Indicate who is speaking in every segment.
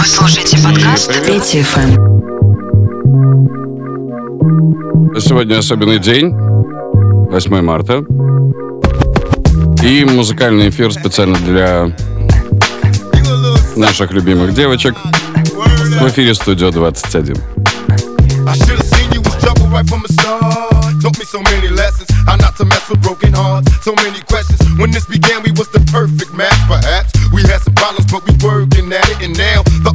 Speaker 1: Вы слушаете подкаст Пети ФМ.
Speaker 2: Сегодня особенный день, 8 марта. И музыкальный эфир специально для наших любимых девочек. В эфире Студио 21. right from the start. Taught me so many lessons. How not to mess with broken hearts. So many questions. When this began, we was the perfect match, perhaps. We had some problems, but we working at it. And now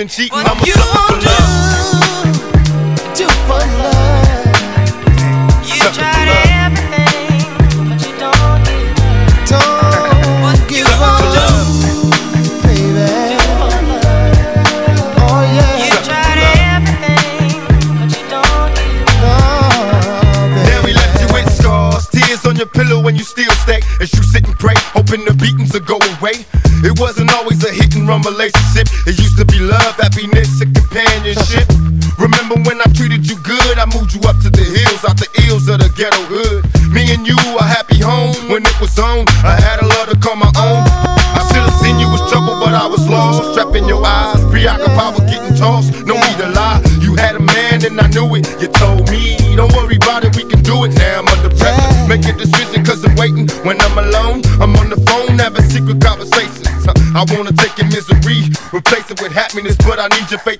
Speaker 2: Been cheating. I'm a sucker for love.
Speaker 3: Do for love.
Speaker 2: You tried
Speaker 3: everything, but you don't give Don't give up, baby. Oh yeah.
Speaker 2: You
Speaker 3: tried everything, but you don't give
Speaker 2: Now we left you with scars, tears on your pillow when you still stay. As you sit and pray, hoping the beatings will go away. It wasn't always a hit and run relationship. I need your faith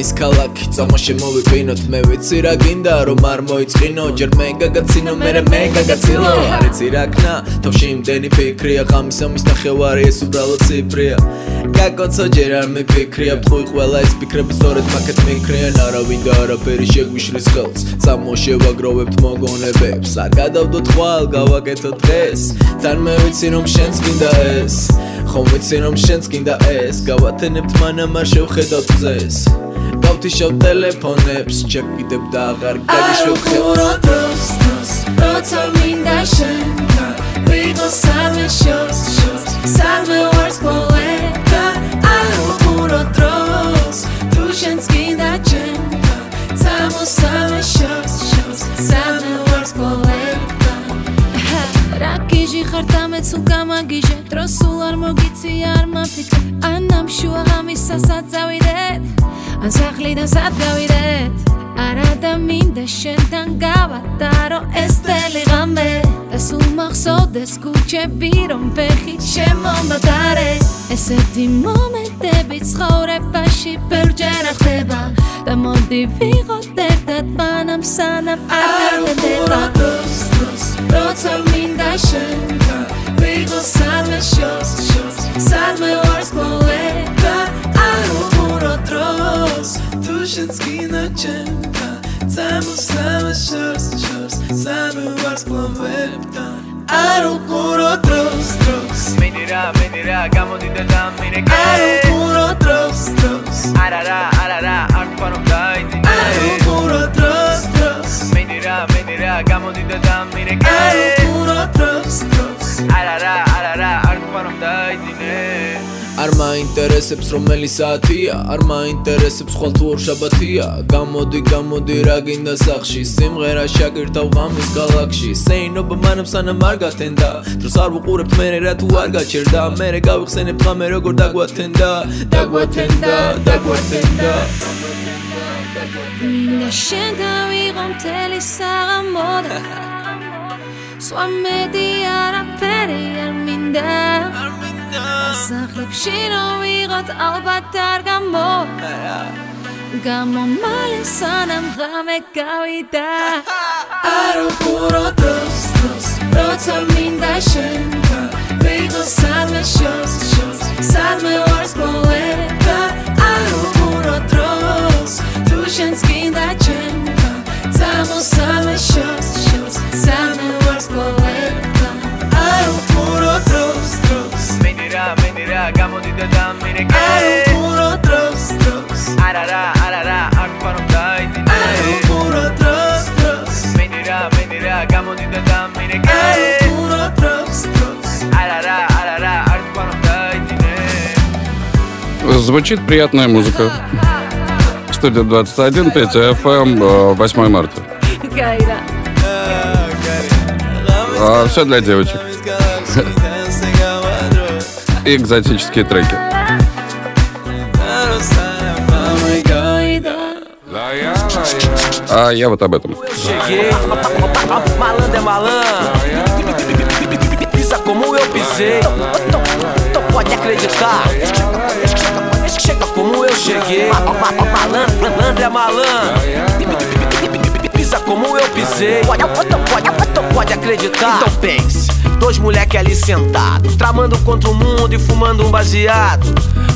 Speaker 4: ხამის ქალაქი წამო შემოვიყვინოთ მე ვიცი რა გინდა რომ არ მოიწყინო. ჯერ მე გაგაცინო მე მე გაგაცილო. არ იცი რა ქნა თავში იმდენი ფიქრია. ხამის ამის ნახევარი ეს უბრალოდ ციფრია. გაკოცო ჯერ არ მიფიქრია. თქვი ყველა ეს ფიქრები სწორედ მაგეთ მიქრიან. არავინ და არაფერი შეგვიშლის ხელს. წამო შევაგროვებთ მოგონებებს. არ გადავდოთ ხვალ გავაკეთოთ დღეს. თან მე ვიცი რომ შენც გინდა ეს. ხომ ვიცი რომ შენც გინდა ეს. გავათენებთ მანამ არ შევხედავთ წეს გავთიშავ ტელეფონებს ჩეკიდებ და აღარ გაგიშვებ ხელს
Speaker 5: როცა მინდა შენ ვიღო სამე შოს შოს სამე ვარს გოლეკა არ უყურო დროს თუ შენს გინდა ჩემ სამო სამე შოს შოს სამე ვარს გოლეკა
Speaker 6: რა გიჟი ხარ დამეც სულ გამაგიჟე დროს სულ არ მოგიცი არ მაფიქრე. ანამ
Speaker 7: შუა ღამისასაც წავიდეთ ან სახლიდან სად გავიდეთ არა და მინდა შენთან გავატარო ეს წელი ღამე და სულ მახსოვდეს ქუჩები რომ ფეხი შემომატარე. ესეთი მომენტები ცხოვრებაში ბევრჯერ ხდება და მოდი ვიღოთ ერთად მანამ სანამ არ გერდება როცა მინდა შენთან ვიღო სამე შოს
Speaker 6: შუშიც გინა ჩემთან. წამოსავა შორს შორს სამი ვარს პლომბებთან არ უყურო დროს
Speaker 8: დროს. მენი რა მენი რა გამოდი და
Speaker 6: დამირე
Speaker 8: არ
Speaker 6: უყურო დროს დროს.
Speaker 8: არა რა არა რა არ ვფარო
Speaker 6: დაიდი. არ უყურო დროს
Speaker 8: დროს. მენი რა მენი რა გამოდი და
Speaker 6: დამირე
Speaker 8: არ
Speaker 6: უყურო დროს დროს.
Speaker 8: არა რა არა რა არ ვფარო დაიდინე
Speaker 4: არ მაინტერესებს რომელი საათია არ მაინტერესებს ხვალ თუ ორ შაბათია. გამოდი გამოდი რა გინდა სახში? სიმღერა შაგირთავ ღამის galaxy სეინობა მანამ სანამ არ გათენდა. დროს არ ვუყურებთ მე რა თუ არ გაჩერდა. მე გავიხსენებ ღამე როგორ დაგვათენდა? დაგვათენდა დაგვათენდა.
Speaker 7: მინდა შენთან ვიღო მთელი საღამოდა სხვა მედი არაფერი არ მინდა სახლებში რომ ვიღოთ ალბათ არ გამო. გამომალე სანამ ღამე გავიდა.
Speaker 6: Aru puro tros, tros
Speaker 7: როცა მინდა შენთან ვიღო სამე შოს შოს სამე ვარს კლოვება არ უყურო დროს თუ შენს გინდა ჩემთან წამოსამე შოს შოს სამე
Speaker 8: moodi teda mine
Speaker 6: käi
Speaker 8: ära
Speaker 6: mure trust, trust
Speaker 8: ära ära, ära ära hakka palun
Speaker 6: taidi
Speaker 8: ära
Speaker 6: mure trust, trust
Speaker 8: mendi ära, mendi ära ka moodi teda mine
Speaker 6: käi
Speaker 8: ära
Speaker 6: mure trust, trust
Speaker 8: ära ära, ära ära hakka palun taidi
Speaker 9: Звучит приятная музыка. Студия 21, 5 FM, 8 марта.
Speaker 7: А,
Speaker 9: все для девочек. и экзотические треки. А я вот об этом.
Speaker 10: Chega como eu cheguei, malandro é malandro. Pisa como eu pisei. Pode, pode, pode acreditar. Então pense. Dois moleque ali sentados, tramando contra o mundo e fumando um baseado.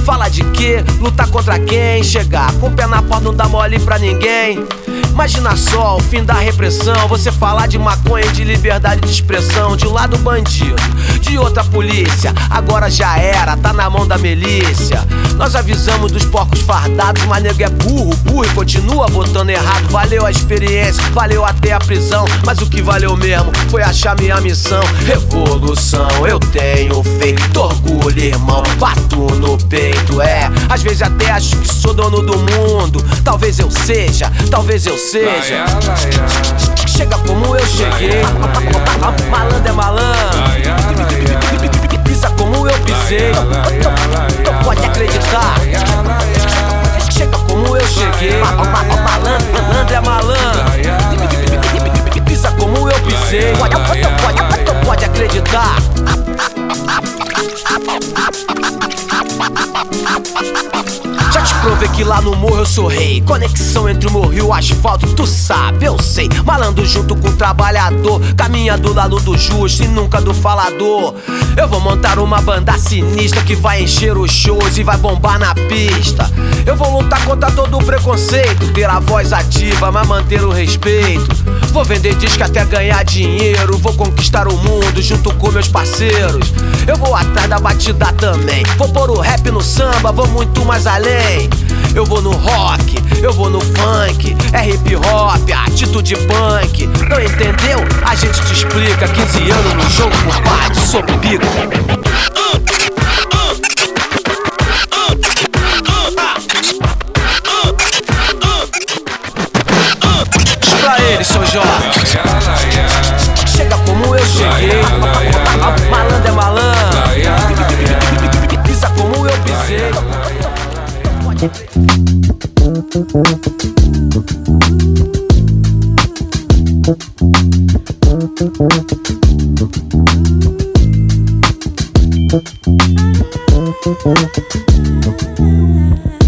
Speaker 10: Fala de quê? Lutar contra quem? Chegar com o pé na porta não dá mole pra ninguém. Imagina só o fim da repressão. Você falar de maconha, de liberdade de expressão. De um lado bandido, de outra polícia. Agora já era, tá na mão da milícia. Nós avisamos dos porcos fardados, mas nego é burro, burro e continua botando errado. Valeu a experiência, valeu até a prisão. Mas o que valeu mesmo foi achar minha missão. Revolução, eu tenho feito orgulho, irmão. Bato no peito, é. Às vezes até acho que sou dono do mundo. Talvez eu seja, talvez eu seja. Chega como eu cheguei. Malandro é malandro. Pisa como eu pisei. Tu pode acreditar. Chega como eu cheguei. Malandro, é malandro. Pisa como eu pisei. Pode acreditar. ¡Ja! Te provei que lá no morro eu sou rei. Conexão entre o morro e o asfalto, tu sabe, eu sei. Malandro junto com o trabalhador. Caminha do lado do justo e nunca do falador. Eu vou montar uma banda sinistra que vai encher os shows e vai bombar na pista. Eu vou lutar contra todo o preconceito. Ter a voz ativa, mas manter o respeito. Vou vender disco até ganhar dinheiro. Vou conquistar o mundo junto com meus parceiros. Eu vou atrás da batida também. Vou pôr o rap no samba, vou muito mais além. Eu vou no rock, eu vou no funk. É hip hop, atitude punk. Não entendeu? A gente te explica. 15 anos no jogo, compadre, sou pico. Diz pra ele, seu Jorge. Chega como eu cheguei. Malandro é malandro. Pisa como eu pisei.
Speaker 11: Pisei.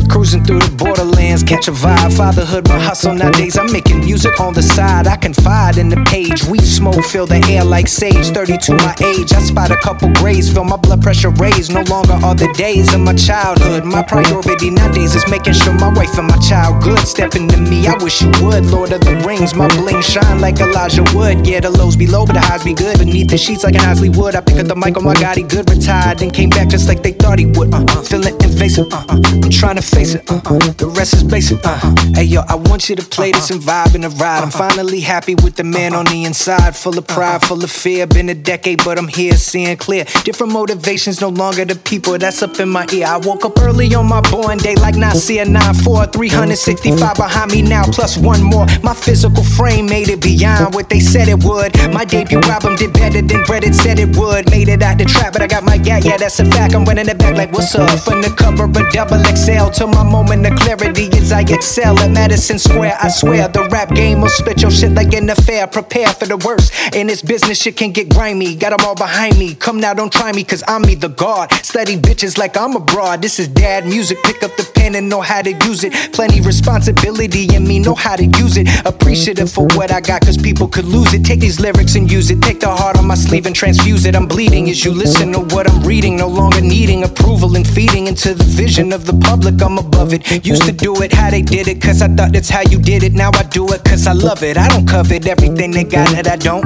Speaker 12: Cruising through the borderlands, catch a vibe. Fatherhood, my hustle nowadays. I'm making music on the side. I confide in the page. We smoke, fill the air like sage. 32 my age. I spot a couple grays, feel my blood pressure raised. No longer are the days of my childhood. My priority nowadays is making sure my wife and my child good. Stepping to me, I wish you would. Lord of the Rings, my bling shine like Elijah Wood. Yeah, the lows be low, but the highs be good. Beneath the sheets like an Isley would. I pick up the mic on my God, he good. Retired, then came back just like they thought he would. Uh uh, feeling invasive. Uh uh, I'm trying to Uh uh, the rest is basic. Uh hey yo, I want you to play this and vibe in the ride. I'm finally happy with the man on the inside. Full of pride, full of fear. Been a decade, but I'm here seeing clear. Different motivations, no longer the people that's up in my ear. I woke up early on my born day like Nasir 94. 365 behind me now, plus one more. My physical frame made it beyond what they said it would. My debut album did better than Reddit said it would. Made it out the trap, but I got my gat, yeah, that's a fact. I'm running it back like, what's up? From the cover of double XL to my moment of clarity as I excel at Madison Square. I swear the rap game will spit your shit like an affair. Prepare for the worst. In this business, shit can get grimy. Got them all behind me. Come now, don't try me, cause I'm me, the god. Study bitches like I'm abroad. This is dad music. Pick up the pen and know how to use it. Plenty responsibility in me, know how to use it. Appreciative for what I got, cause people could lose it. Take these lyrics and use it. Take the heart on my sleeve and transfuse it. I'm bleeding as you listen to what I'm reading. No longer needing approval and feeding into the vision of the public. I'm above it. Used to do it how they did it, cause I thought that's how you did it. Now I do it cause I love it. I don't covet everything they got that I don't.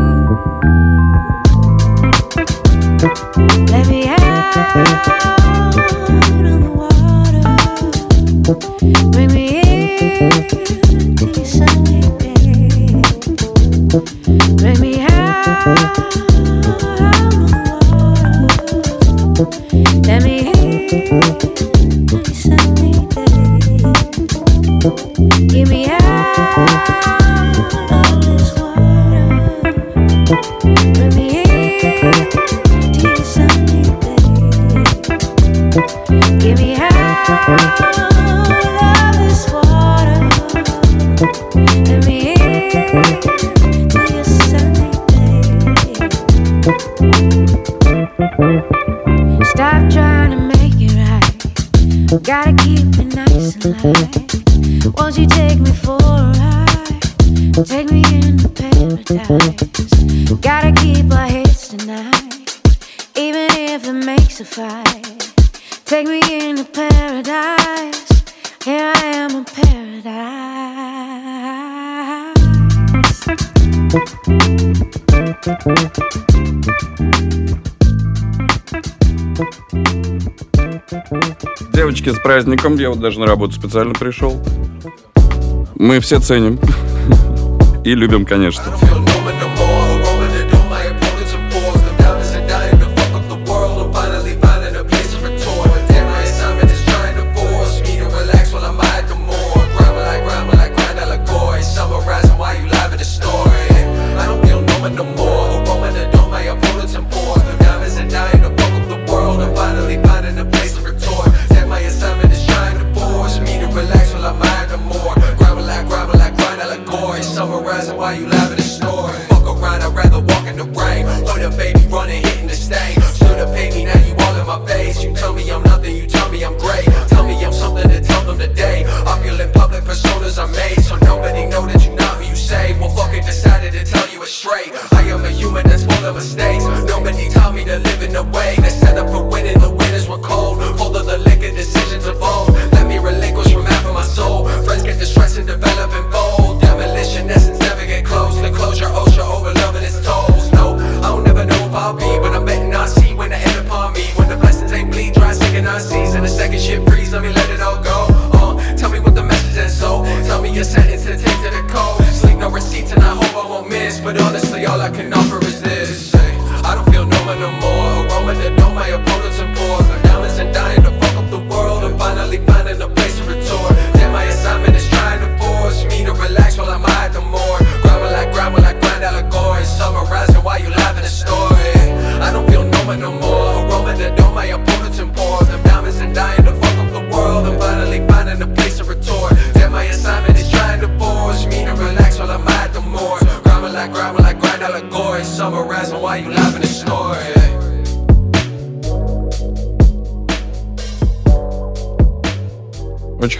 Speaker 5: Let me out on the water. Bring me into your sunny day. Bring me out on the water. Let me me into your sunny day. Stop trying to make it right. Gotta keep it nice and light. Won't you take me for a ride? Take me into paradise. Gotta keep our heads tonight, even if it makes a fight. Take me into paradise. Here I am in
Speaker 13: Девочки, с праздником. Я вот даже на работу специально пришел. Мы все ценим. И любим, конечно.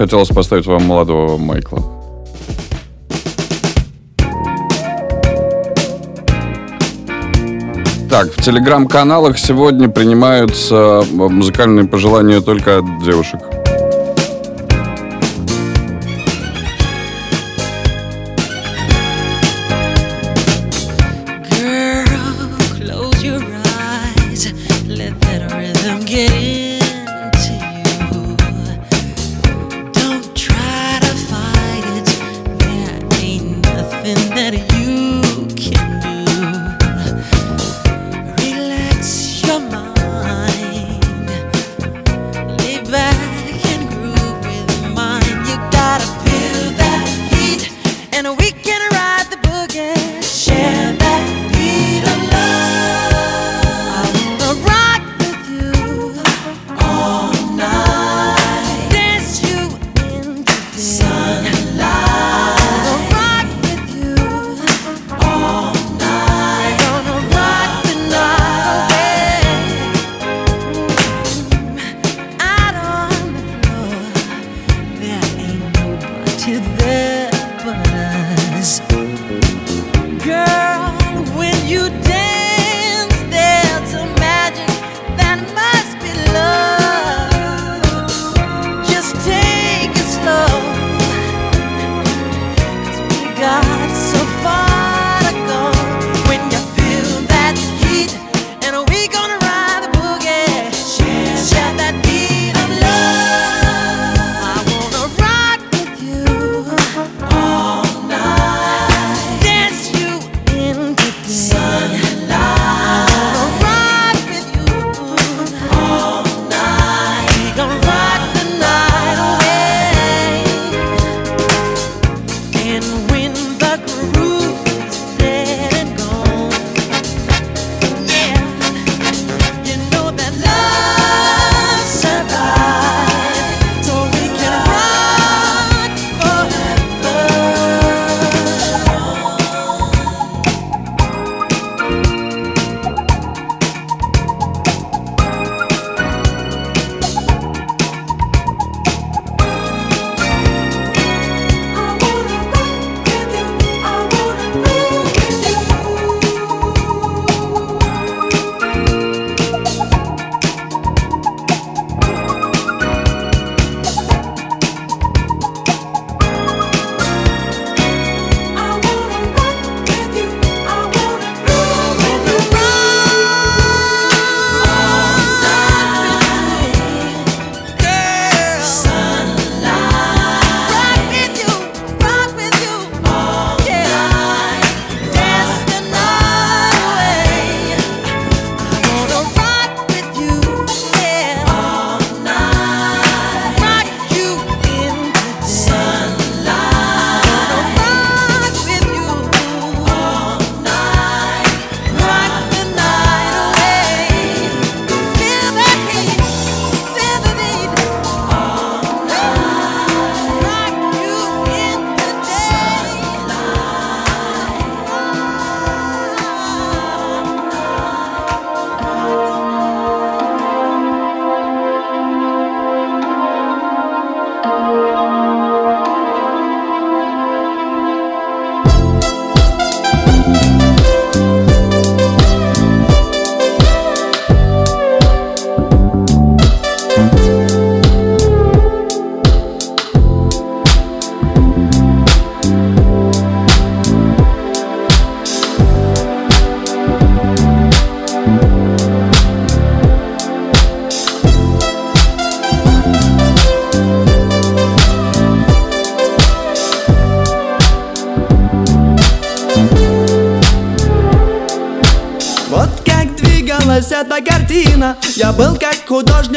Speaker 14: хотелось поставить вам молодого Майкла. Так, в телеграм-каналах сегодня принимаются э, музыкальные пожелания только от девушек.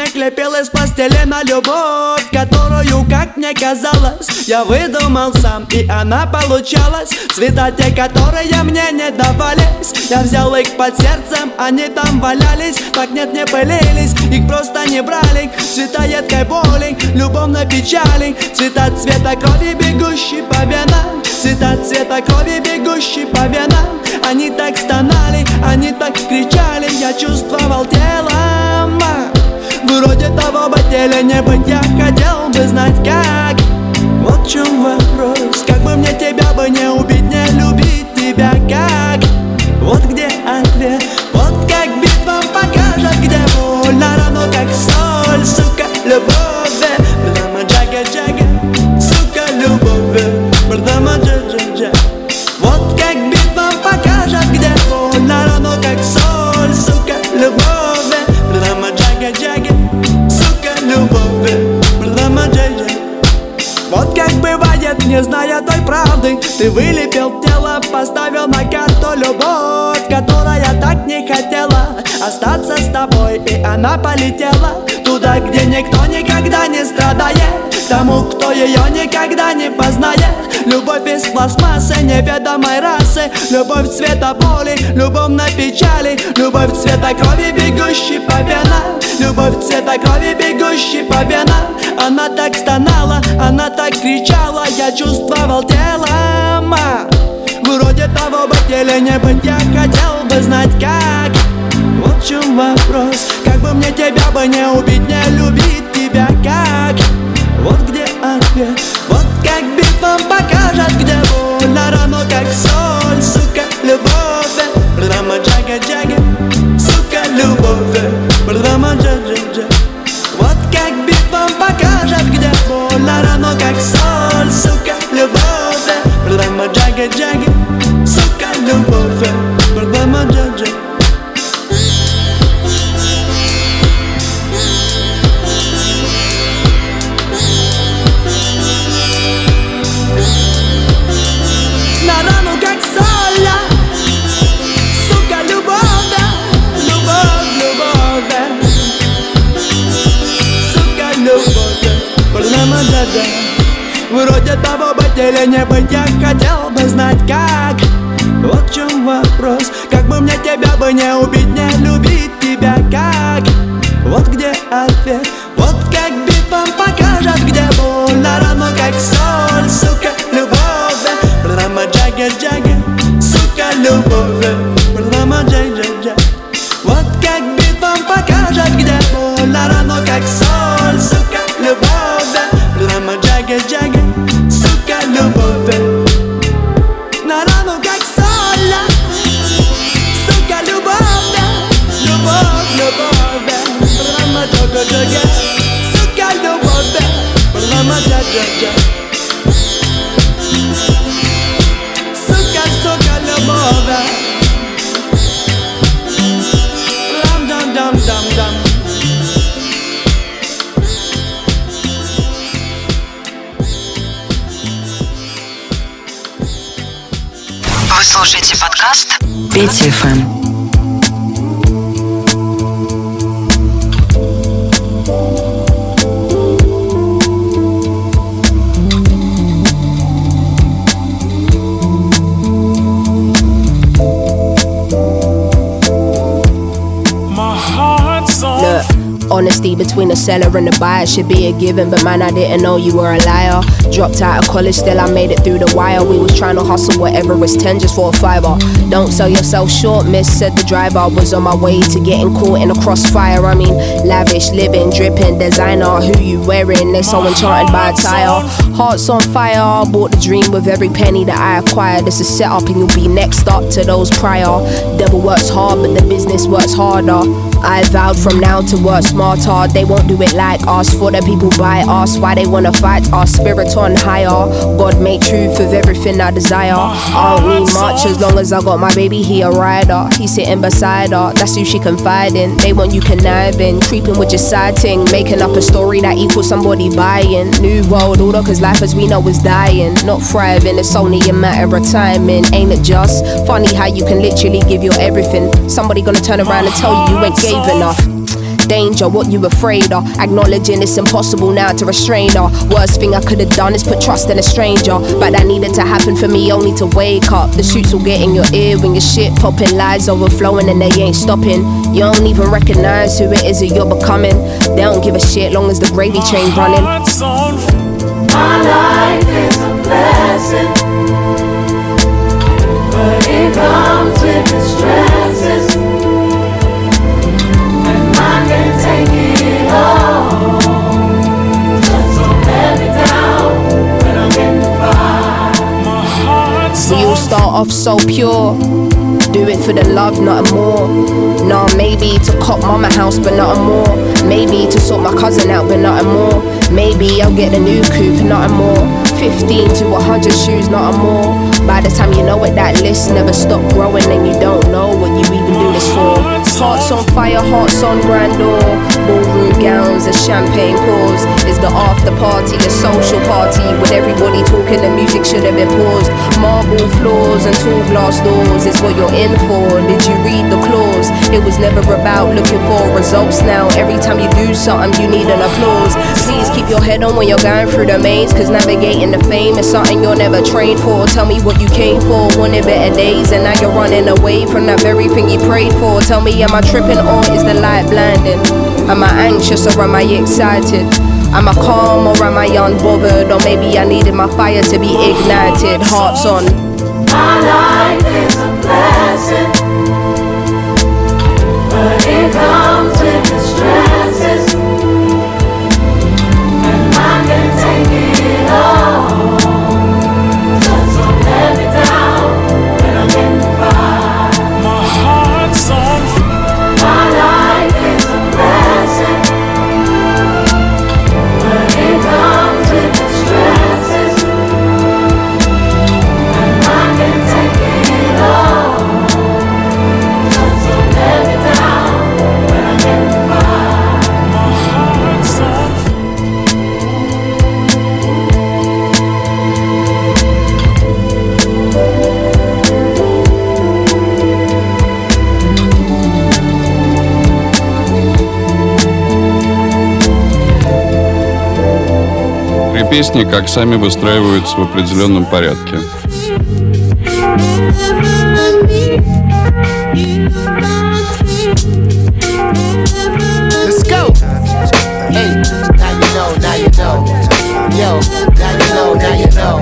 Speaker 6: снег лепил из постели на любовь Которую, как мне казалось, я выдумал сам И она получалась. Цвета те, которые мне не давались Я взял их под сердцем, они там валялись. Так нет, не пылились, их просто не брали. Цвета едкой боли, любовно печали. Цвета цвета крови, бегущий по венам. Цвета цвета крови, бегущий по венам. Они так стонали, они так кричали Я чувствовал тело. Вроде того бы деле не быть Я хотел бы знать как. Вот в чем вопрос. Как бы мне тебя бы не убить Не любить тебя как? Вот где ответ. Вот как битва покажет Где боль. На рано как соль Сука, любовь. Вот как бывает, не зная той правды. Ты вылепил тело, поставил на карту любовь Которая так не хотела остаться с тобой. И она полетела туда, где никто никогда не страдает. Тому, кто ее никогда не познает. Любовь из пластмассы неведомой расы. Любовь цвета боли, любовь на печали. Любовь цвета крови, бегущей по венам. Любовь цвета крови, бегущей по венам Она так стонала, она так кричала Я чувствовал телом Вроде того быть или не быть Я хотел бы знать как. Вот в чем вопрос Как бы мне тебя бы не убить Не любить тебя как. Вот где ответ Вот как битвам покажет Где больно равно как соль Сука, любовь. Брама джага джага Сука, любовь. Брама джага или не быть Я хотел бы знать как. Вот в чем вопрос. Как бы мне тебя бы не убить Не любить тебя как? Вот где ответ. Вот как битвам покажет Где больно равно как соль Сука, любовь. Брама джага джага Сука, любовь
Speaker 1: слушаете подкаст Петя ФМ.
Speaker 15: Honesty between the seller and the buyer should be a given, but man, I didn't know you were a liar. Dropped out of college, still I made it through the wire. We was trying to hustle whatever was 10 just for a fiver. Don't sell yourself short, miss, said the driver. Was on my way to getting caught in a crossfire. I mean, lavish, living, dripping, designer. Who you wearing? They're so enchanted by attire. Hearts on fire, bought the dream with every penny that I acquired. This is set up, and you'll be next up to those prior. Devil works hard, but the business works harder. I vowed from now to work smarter. They won't do it like us. For the people by us, why they wanna fight our Spirit on higher. God made truth of everything I desire. I don't need much as long as I got my baby. here, rider. He sitting beside her. That's who she confide in. They want you conniving, creeping with your side ting, making up a story that equals somebody buying. New world order, cause life as we know is dying, not thriving. It's only a matter of timing, ain't it just funny how you can literally give your everything? Somebody gonna turn around and tell you you ain't gave enough. Danger, what you afraid of? Acknowledging it's impossible now to restrain her. Worst thing I could have done is put trust in a stranger. But that needed to happen for me only to wake up. The shoots will get in your ear when your shit popping, lies overflowing and they ain't stopping. You don't even recognize who it is that you're becoming. They don't give a shit long as the gravy train running.
Speaker 5: My life is a blessing, but it comes with its stresses,
Speaker 15: off so pure. Do it for the love, not a more. Nah, maybe to cop mama house, but not a more. Maybe to sort my cousin out, but not a more. Maybe I'll get a new coupe, not a more. 15 to 100 shoes, not a more. By the time you know it, that list never stop growing, and you don't know what you even do this for. Hearts on fire, hearts on grandeur. Gowns and champagne pours. Is the after party a social party with everybody talking? The music should have been paused. Marble floors and tall glass doors is what you're in for. Did you read the clause? It was never about looking for results now. Every time you do something, you need an applause. Please keep your head on when you're going through the maze, cause navigating the fame is something you're never trained for. Tell me what you came for, wanted better days, and now you're running away from that very thing you prayed for. Tell me, am I tripping or is the light blinding? Am I anxious or am I excited? Am I calm or am I unbothered? Or maybe I needed my fire to be ignited. Hearts on.
Speaker 5: My life is a blessing,
Speaker 9: песни, как сами выстраиваются в определенном порядке.
Speaker 16: Let's go. Hey, now you know, now you know. Yo, now you know, now you know.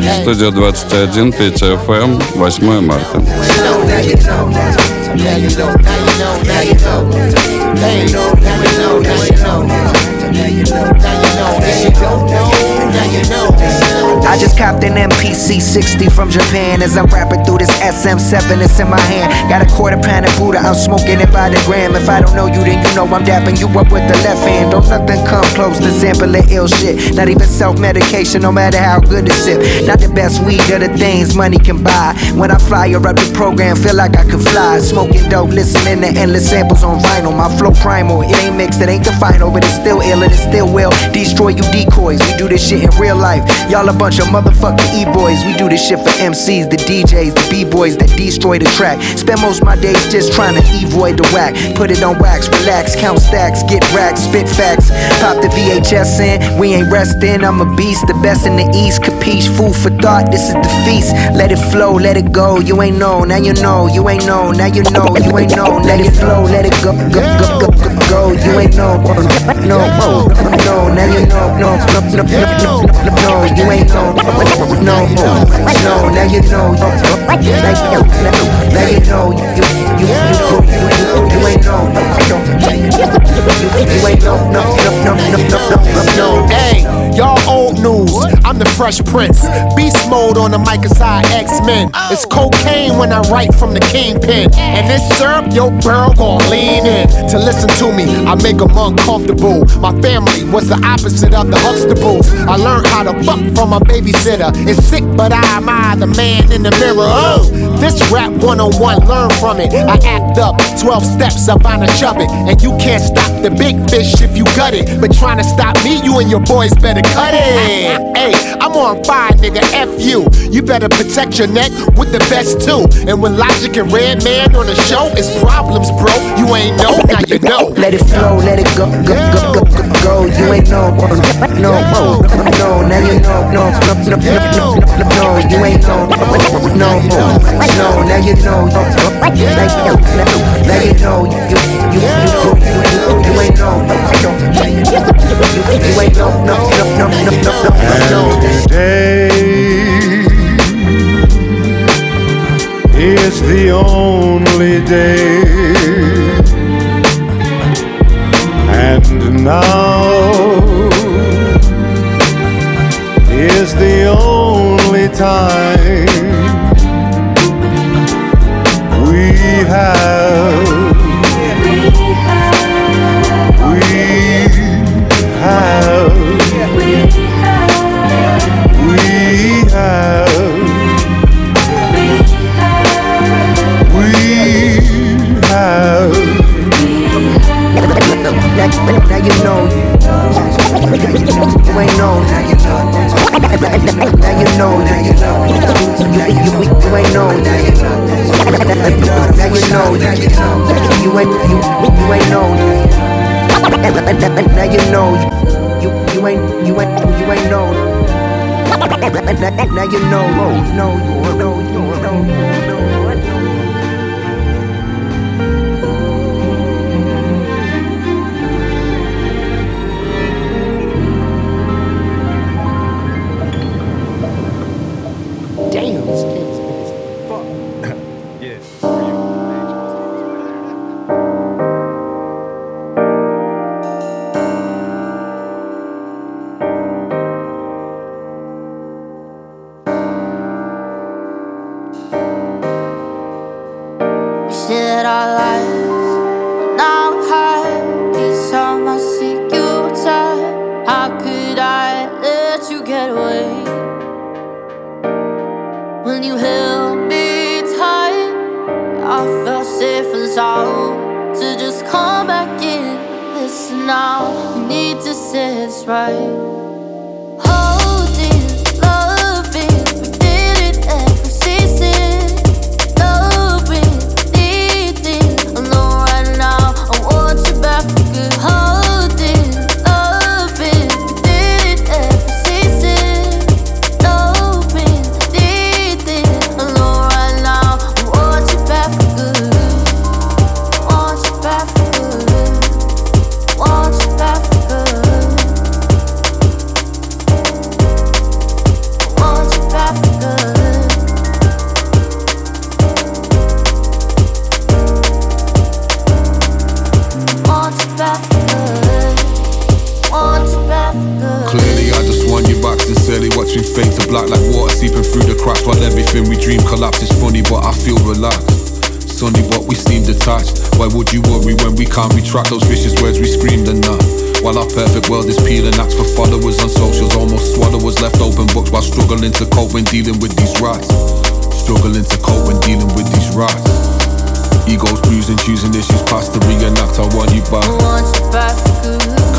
Speaker 16: Hey,
Speaker 9: Студия 21, Петя ФМ, 8 марта.
Speaker 16: now you know, now you know. Now you know, know, now you know. Hey, now you know, now you know. Now you know, now you don't know,
Speaker 17: I just copped an MPC 60 from Japan as I'm rapping through this SM7 that's in my hand. Got a quarter pound of Buddha, I'm smoking it by the gram. If I don't know you, then you know I'm dapping you up with the left hand. Don't nothing come close to sampling ill shit. Not even self medication, no matter how good it sip. Not the best weed of the things money can buy. When I fire up the program, feel like I could fly. Smoking dope, listening to endless samples on vinyl. My flow primal, it ain't mixed, it ain't the final, but it's still ill and it still will destroy you decoys. We do this shit in real life. Y'all a bunch of motherfucking e-boys. We do this shit for MCs, the DJs, the b-boys that destroy the track. Spend most my days just trying to avoid the whack. Put it on wax, relax, count stacks, get racks, spit facts. Pop the VHS in, we ain't resting. I'm a beast, the best in the east. Capiche, food for thought, this is the feast. Let it flow, let it go. You ain't know, now you know. You ain't know, now you know. You ain't know, let it flow, let it go, go, go, go, go, go. You ain't know, no, no, no. Now you know, no, no, no, no, no, no, no. You ain't know, no, no, no. Now you know, now you know, now you know. You, you, you, you, you, ain't know,
Speaker 16: Hey, y'all old news. I'm the Fresh Prince. Beast mode on the mic aside X-Men. It's cocaine when I write from the kingpin. And this syrup, your girl gon' lean in. To listen to me, I make them uncomfortable. My family was the opposite of the Huxtables. I learned how to fuck from a babysitter. It's sick, but I am I, the man in the mirror. Oh, this rap 101, learn from it. I act up 12 steps a chubbit. And you can't stop the big fish if you gut it. But trying to stop me, you and your boys better cut it. Hey, I'm on fire, nigga. F you. You better protect your neck with the best too. And when Logic and Redman on the show, it's problems, bro. You ain't know, now you know.
Speaker 17: Let it flow, let it go, go, go, go, go, go. You ain't know, no, no, no. Now you know, no, no, no, no, no, no, no. You ain't know, no, no, no. Now you know, no, now you know, now you know. You, you, you, you, you, you ain't know, no, no, you ain't know, no, no, no, no, no, no, no.
Speaker 18: Today is the only day, and now is the only time
Speaker 17: have. Now you know. You ain't know. Now you know. Now you know. You ain't know. Now you know. Now you know. Ain't you, you ain't know. Now you know. You you ain't you ain't you ain't know. Now you know. No, no, no, no, no.
Speaker 19: Why would you worry when we can't retract those vicious words we screamed enough? While our perfect world is peeling acts for followers on socials, almost swallow us left open books while struggling to cope when dealing with these rats. Struggling to cope when dealing with these rats. Egos bruising, choosing issues past to reenact. I want you back.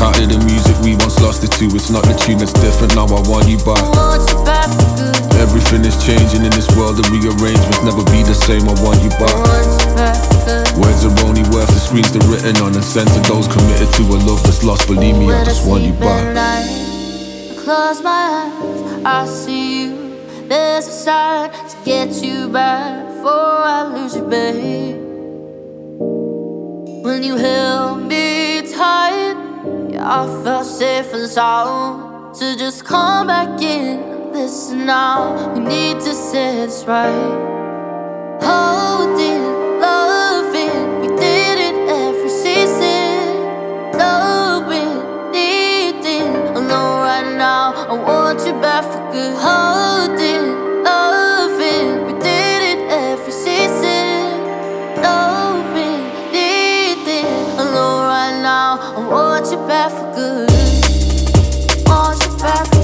Speaker 19: Can't hear the music we once lost it to. It's not the tune that's different. Now I want you back.
Speaker 20: Want you back for good.
Speaker 19: Everything is changing in this world. The rearrangements never be the same. I want you back.
Speaker 20: Want you back for good.
Speaker 19: Words are only worth the screens they're written on and sent to those committed to a love that's lost. Believe me, I just want you back.
Speaker 20: I close my eyes, I see you. There's a sign to get you back before I lose you, babe. When you held me tight, yeah, I felt safe and sound to just come back in. this now, we need to set this right. Holding, loving, we did it every season. Loving, needing, I know right now I want you back for good. Holding, want you back for good. Want you back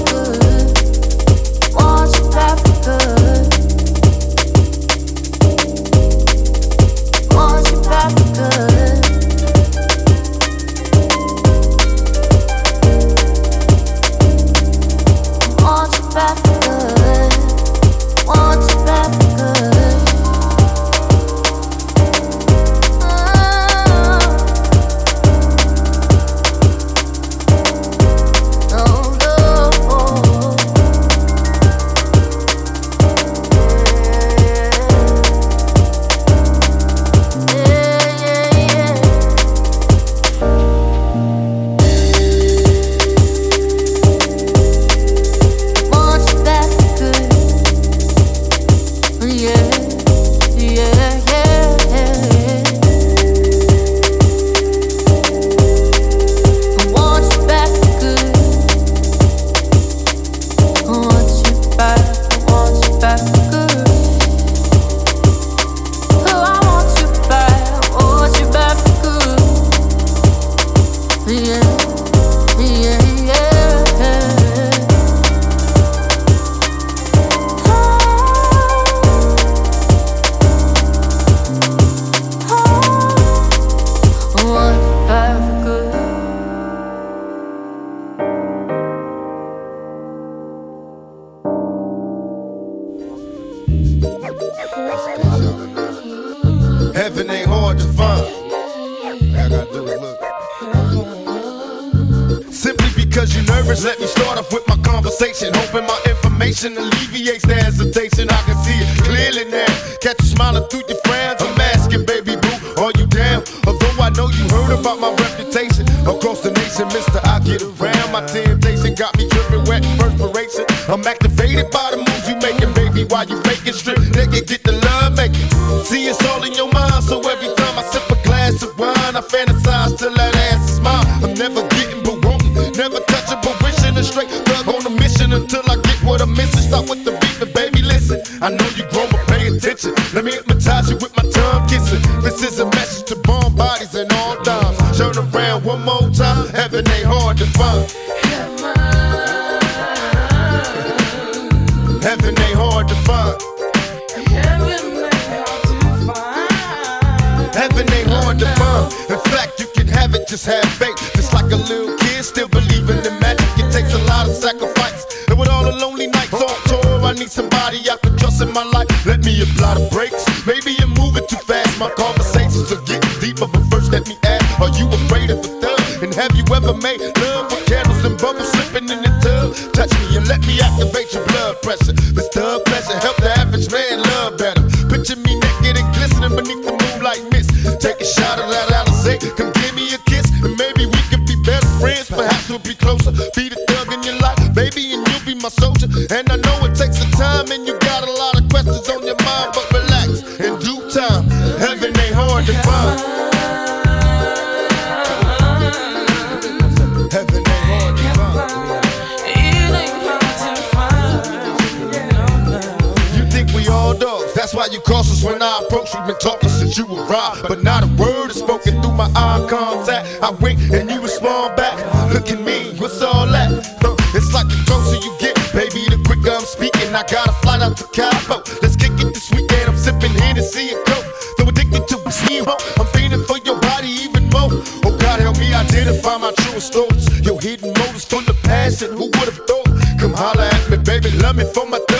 Speaker 2: and respond back. Look at me, what's all that? Huh, It's like the closer you get, baby, the quicker I'm speaking. I got a flight out to Cabo. Let's kick it this weekend. I'm sipping Hennessy and Coke. So addicted to zero. I'm feeding for your body even more. Oh God, help me identify my truest thoughts. Your hidden motives full of passion. Who would have thought? Come holla at me, baby. Love me for my thug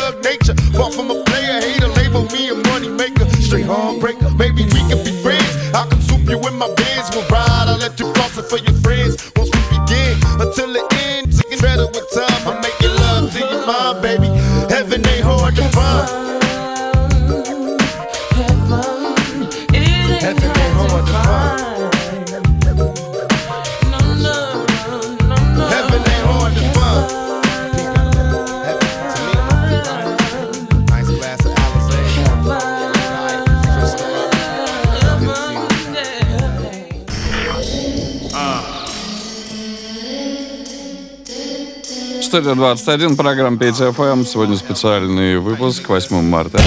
Speaker 9: Студия 21, программа Петь ФМ. Сегодня специальный выпуск 8 марта.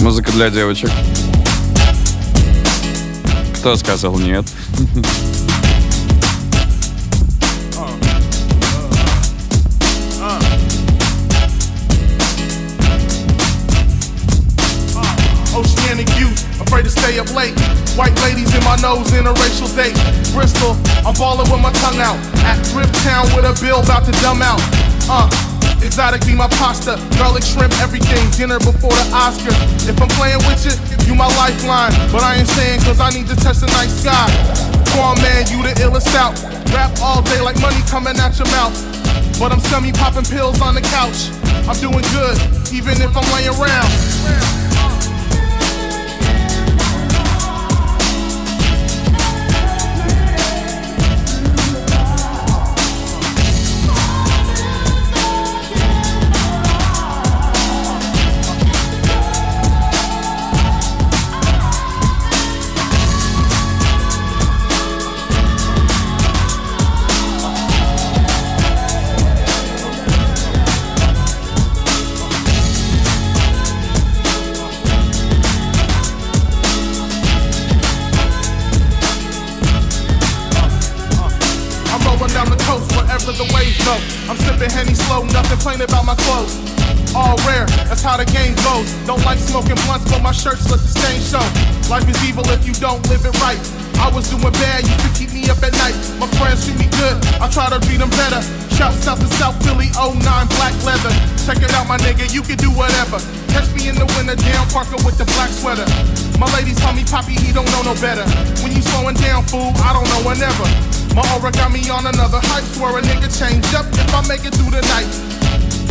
Speaker 9: Музыка для девочек. Кто сказал нет?
Speaker 21: My pasta. Garlic shrimp, everything. Dinner before the Oscars. If I'm playing with you, you my lifeline. But I ain't saying cause I need to touch the night sky. Come on, man, you the illest out. Rap all day like money coming out your mouth. But I'm semi popping pills on the couch. I'm doing good, even if I'm laying around. Slow, nothing plain about my clothes. All rare, that's how the game goes. Don't like smoking blunts, but my shirts let the stain show. Life is evil if you don't live it right. I was doing bad, used to keep me up at night. My friends treat me good, I try to treat them better. Shout south to South Philly, 09 black leather. Check it out, my nigga, you can do whatever. Catch me in the winter, down Parker with the black sweater. My ladies call me Poppy, he don't know no better. When you slowing down, fool, I don't know whenever. My aura got me on another hype, swear a nigga change up if I make it through the night.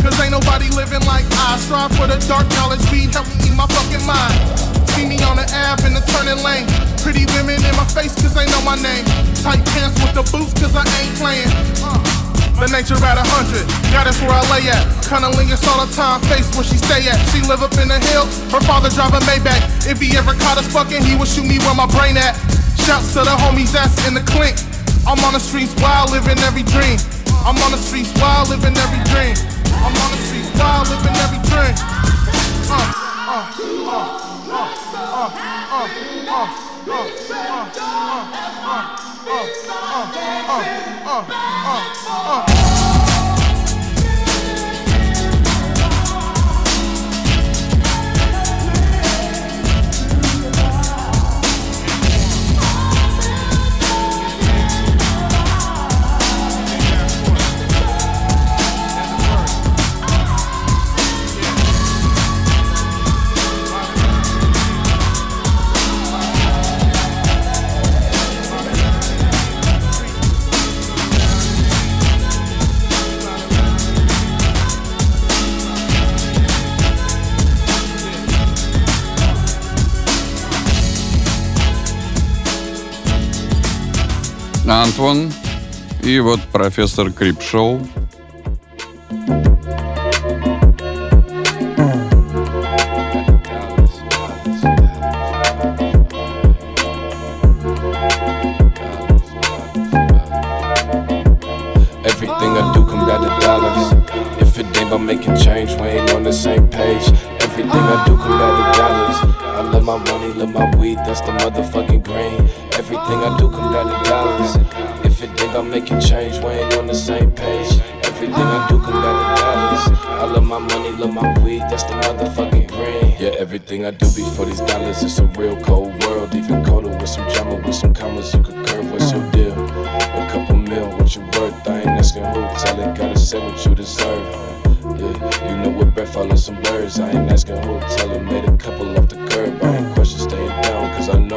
Speaker 21: Cause ain't nobody living like I strive for the dark knowledge, weed help me eat my fucking mind. See me on the app in the turning lane. Pretty women in my face cause they know my name. Tight pants with the boots cause I ain't playing. Uh. The nature at a hundred, got us where I lay at. Cunnilingus all the time, face where she stay at. She live up in the hill, her father drive a Maybach. If he ever caught us fucking, he would shoot me where my brain at. Shouts to the homies that's in the clink. I'm on the streets wild, living every dream. I'm on the streets wild, living every dream. Streets wild, living every dream. Uh, uh, uh, uh, uh, uh, uh, uh, uh, uh, uh, uh, uh,
Speaker 22: Антвон и вот профессор Крипшоу.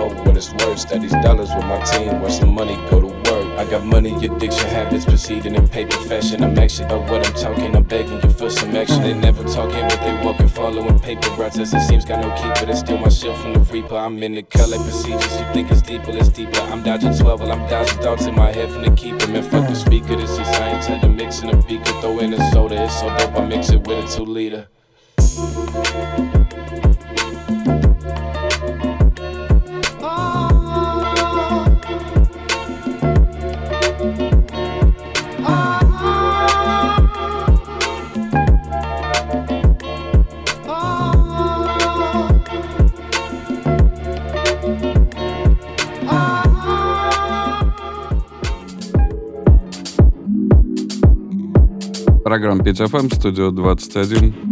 Speaker 23: Know what it's worth. That these dollars with my team, where some money go to work. I got money, addiction, habits, proceeding in paper fashion. I'm actually about what I'm talking, I'm begging you for some action. They never talking, but they walking, following paper routes. As it seems, got no keeper, they steal my shit from the reaper. I'm in the color procedures, you think it's deeper, it's deeper. I'm dodging 12 while I'm dodging thoughts in my head from the keeper. Man, fuck the speaker, this is science, had to mix in a beaker, throw in a soda. It's so dope, I mix it with a two liter.
Speaker 22: Программа 5FM, студио 21.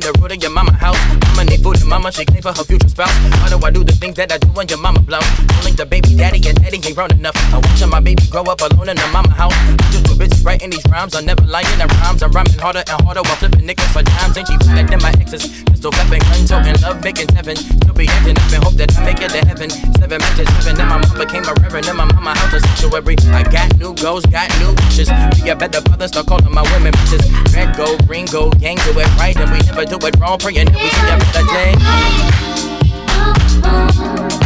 Speaker 13: Money, the root of your mama house. Mama need food, and mama she clean for her future spouse. I do the things that I do when your mama blow? Calling the baby daddy, and daddy ain't grown enough. I'm watching my baby grow up alone in the mama house. Just too busy writing these rhymes. I'm never lying in rhymes. I'm rhyming harder and harder while flipping nickels for dimes. Ain't she flat than my exes? Pistol flipping, gun toting, love making seven. Still be acting up and hope that I make it to heaven. Seven matches, seven, and my mom became a reverend. In my mama house, a sanctuary. I got new goals, got new wishes. Be a better father, start calling my women bitches. Red gold, green gold, gang do it right, and we never do it wrong. Praying that we see a better day.
Speaker 5: Together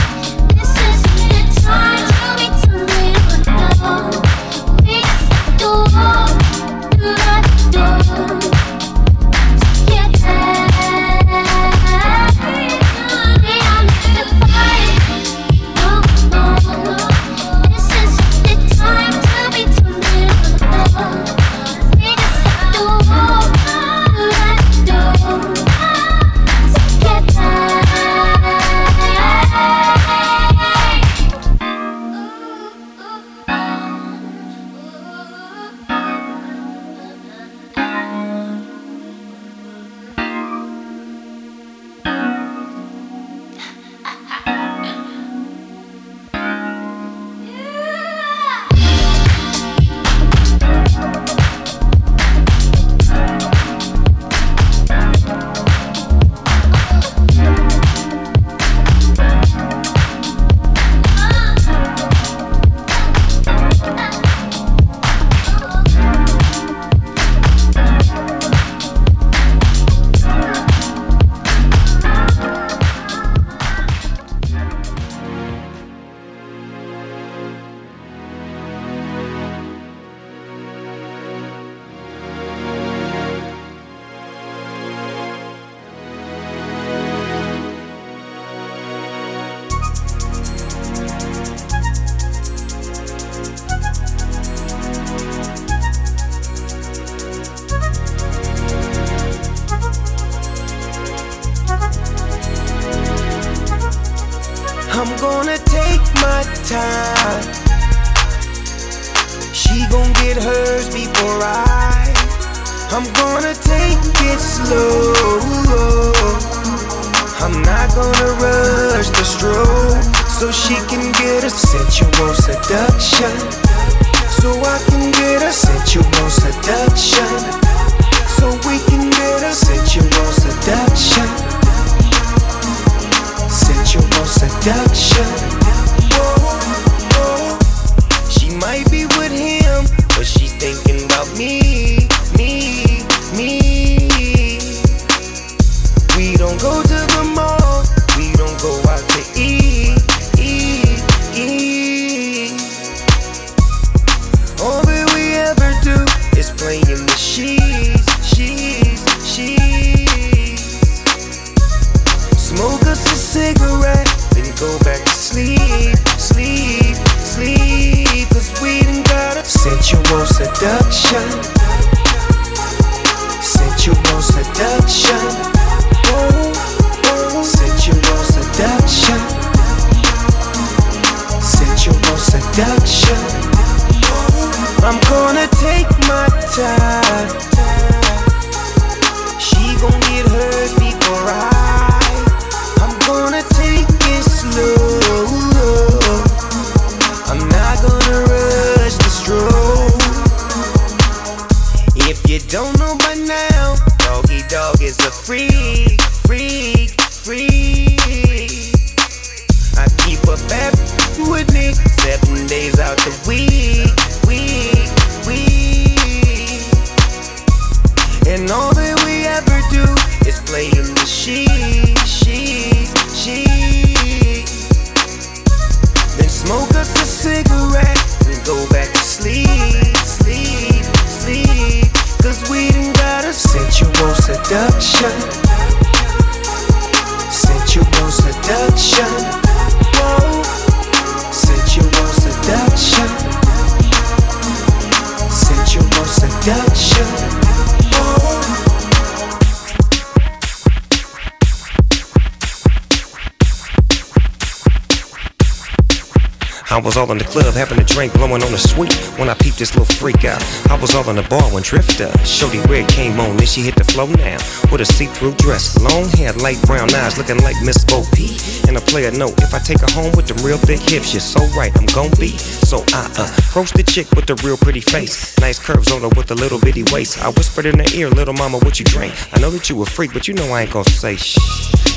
Speaker 24: on the bar when Drifter. Shorty Red came on and she hit the flow now. With a see through dress, long hair, light brown eyes, looking like Miss Bo Peep. And the a player note if I take her home with them real big hips. You're so right, I'm gon' be so uh-uh. I uh the chick with the real pretty face. Nice curves on her with a little bitty waist. I whispered in her ear, little mama, what you drink? I know that you a freak, but you know I ain't gonna say shh.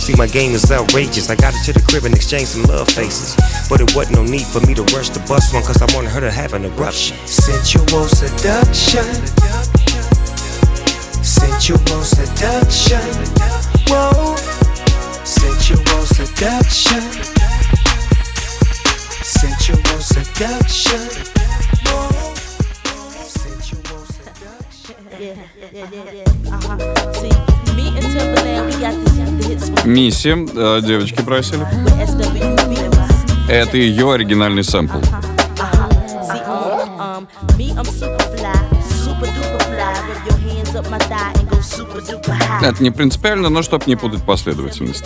Speaker 24: See, my game is outrageous. I got her to the crib and exchanged some love faces. But it wasn't no need for me to rush the bus one, cause I wanted her to have an eruption.
Speaker 25: Sensual seduction. Sensual seduction. Whoa. Sensual seduction.
Speaker 26: Миссия девочки просили. Это ее оригинальный сэмпл. Это не принципиально, но чтобы не путать последовательность.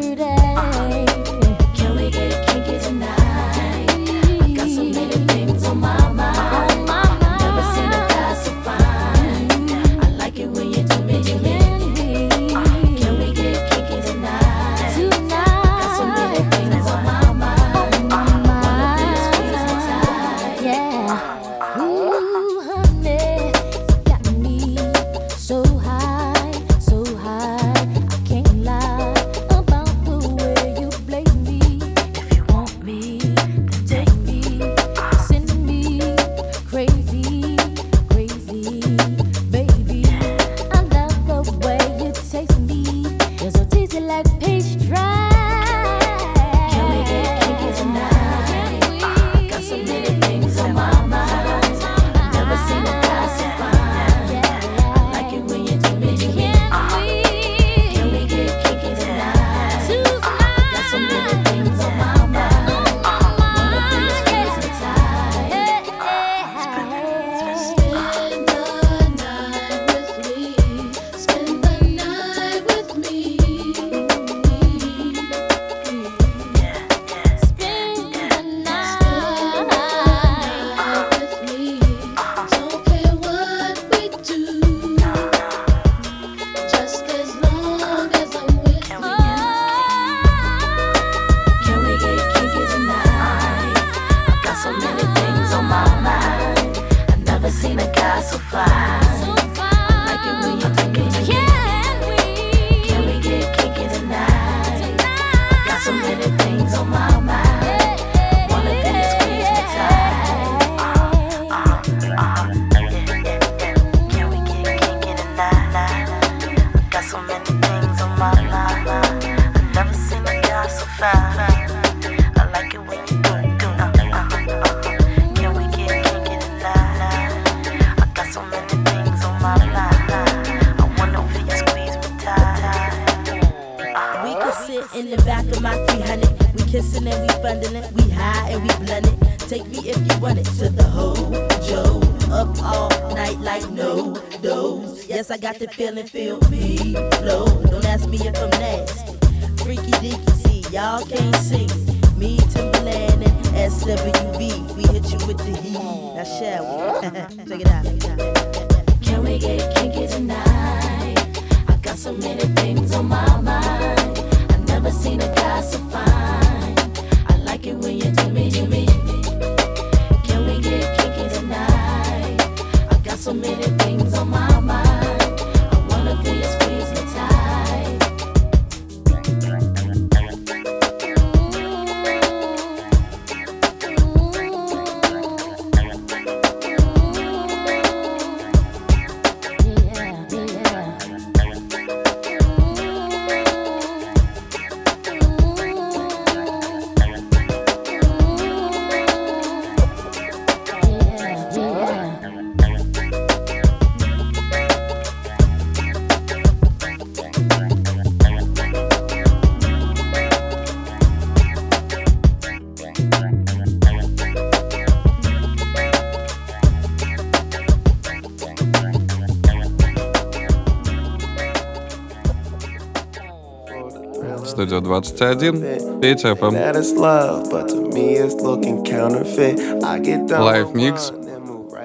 Speaker 27: counterfeit. I get down
Speaker 9: Лайв микс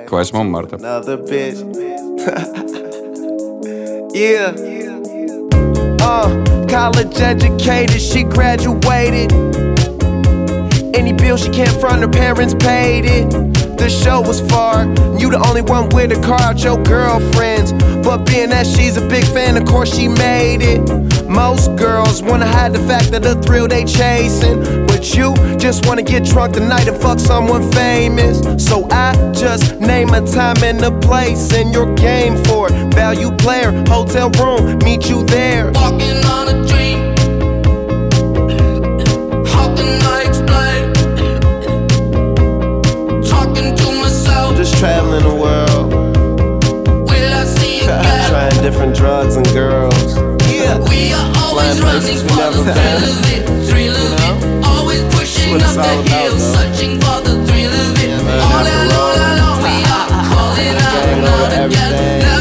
Speaker 9: к 8 марта.
Speaker 27: another bitch. yeah. Uh, college educated, she graduated. Any bill she can't front, her parents paid it. The show was far, you the only one with a car out your girlfriends. But being that she's a big fan, of course she made it. Most girls wanna hide the fact that the thrill they chasing. But you just wanna get drunk tonight and fuck someone famous. So I just name a time and a place and your game for it. Value player, hotel room, meet you there.
Speaker 28: Walking on a dream.
Speaker 27: Traveling the world.
Speaker 28: Will I see you again?
Speaker 27: Trying different drugs and girls. Yeah.
Speaker 28: We are always running for the thrill of it, thrill of it. Always pushing up the
Speaker 27: about,
Speaker 28: hill,
Speaker 27: though.
Speaker 28: searching for the thrill of it.
Speaker 27: man,
Speaker 28: all alone,
Speaker 27: all.
Speaker 28: alone, we are calling out now again.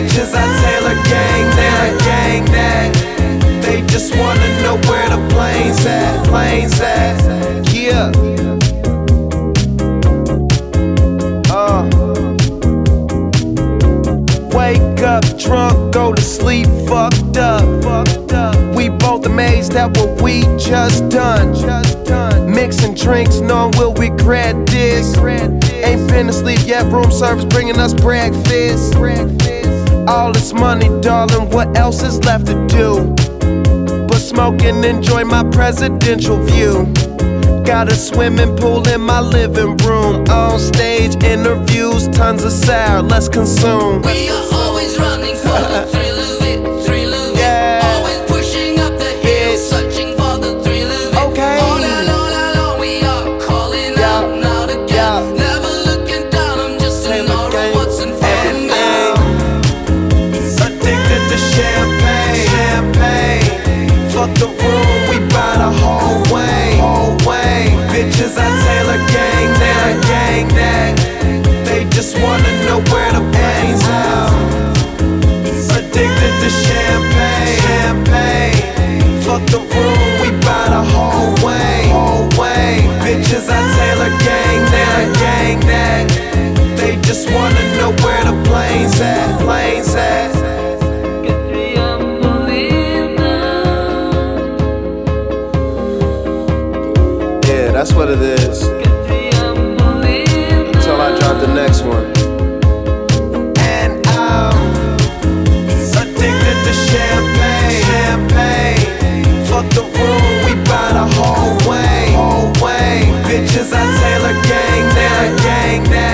Speaker 27: Bitches, I Taylor gang that. Gang that. They just wanna know where the planes at. Planes at. Yeah. Uh. Wake up drunk, go to sleep fucked up. We both amazed at what we just done. Just done. Mixing drinks, knowing will we'll regret this. Ain't been asleep yet, room service bringing us breakfast. All this money, darling, what else is left to do? But smoke and enjoy my presidential view. Got a swimming pool in my living room. On stage interviews, tons of sour, let's consume.
Speaker 28: We are always running for the thrill just
Speaker 27: wanna know where the pain's out. Addicted to champagne. Champagne. Fuck the room, we buy the whole way. Bitches, I Taylor gang Cause I Taylor gang, Taylor gang,
Speaker 29: Taylor gang.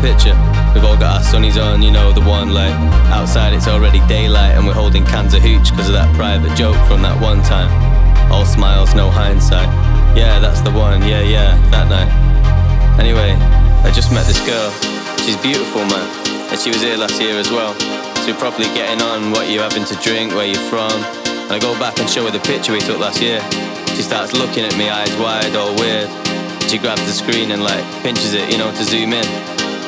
Speaker 29: picture. We've all got our sunnies on, you know, the one like outside it's already daylight and we're holding cans of hooch because of that private joke from that one time. All smiles, no hindsight. Yeah, that's the one, yeah, yeah, that night. Anyway, I just met this girl. She's beautiful, man, and she was here last year as well. So we're properly getting on what you're having to drink, where you're from. And I go back and show her the picture we took last year. She starts looking at me, eyes wide, all weird. She grabs the screen and like pinches it, you know, to zoom in.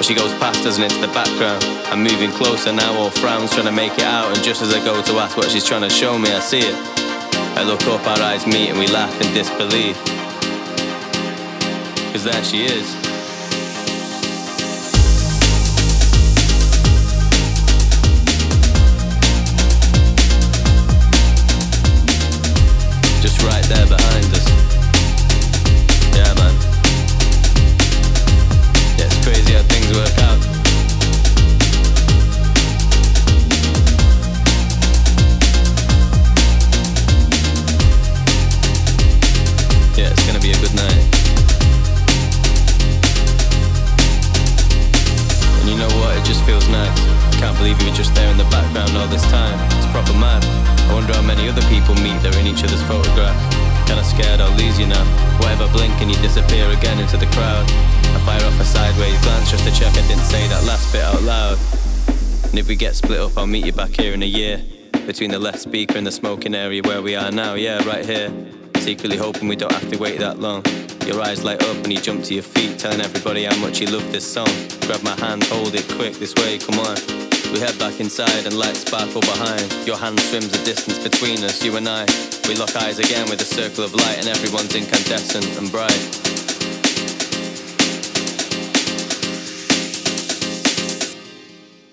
Speaker 29: But she goes past us and into the background. I'm moving closer now, all frowns, trying to make it out. And just as I go to ask what she's trying to show me, I see it. I look up, our eyes meet, and we laugh in disbelief. Cause there she is. we get split up, I'll meet you back here in a year. Between the left speaker and the smoking area where we are now, yeah, right here.
Speaker 10: Secretly hoping we don't have to wait that long. Your eyes light up when you jump to your feet, telling everybody how much you love this song. Grab my hand, hold it quick, this way, come on. We head back inside and lights sparkle behind. Your hand swims the distance between us, you and I. We lock eyes again with a circle of light, and everyone's incandescent and bright.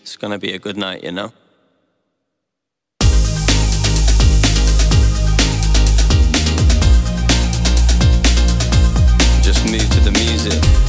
Speaker 10: It's gonna be a good night, you know? Just move to the music.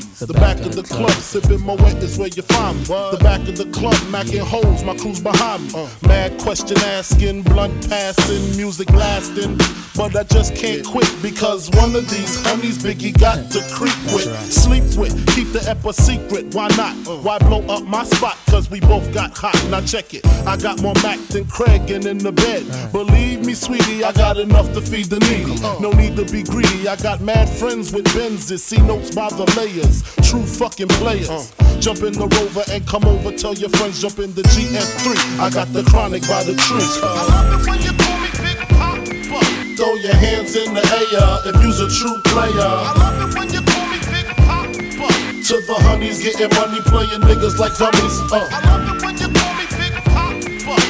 Speaker 10: The. The,
Speaker 30: back, of the club, sipping my wet is where you find me. The back of the club, macking holes, my crew's behind me. Mad question asking, blunt passing, music lasting. But I just can't quit because one of these honeys Biggie got to creep with, sleep with, keep the ep a secret. Why not? Why blow up my spot? Cause we both got hot. Now check it. I got more Mac than Craig and in the bed. Believe me, sweetie, I got enough to feed the needy. No need to be greedy. I got mad friends with Benzes. See notes by the layers. True fucking players. Jump in the rover and come over. Tell your friends jump in the GF3. I got the chronic by the tree. Papa. Throw your hands in the air if you's a true player. To the honeys getting money, playing niggas like dummies. Uh.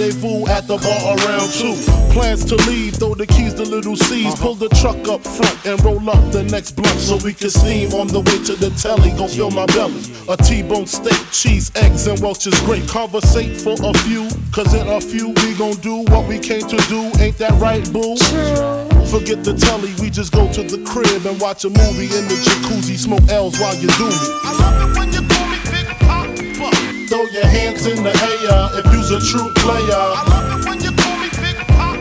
Speaker 30: at the bar around two. Plans to leave, throw the keys to little C's. Uh-huh. Pull the truck up front and roll up the next blunt so we can steam on the way to the telly. Gon' fill my belly. A T-bone steak, cheese, eggs, and Welch's grape. Conversate for a few, cause in a few we gon' do what we came to do. Ain't that right, boo? Forget the telly, we just go to the crib and watch a movie in the jacuzzi. Smoke L's while you do me. I love it when you Throw your hands in the air if you's a true player. I love it when you call me Big Papa.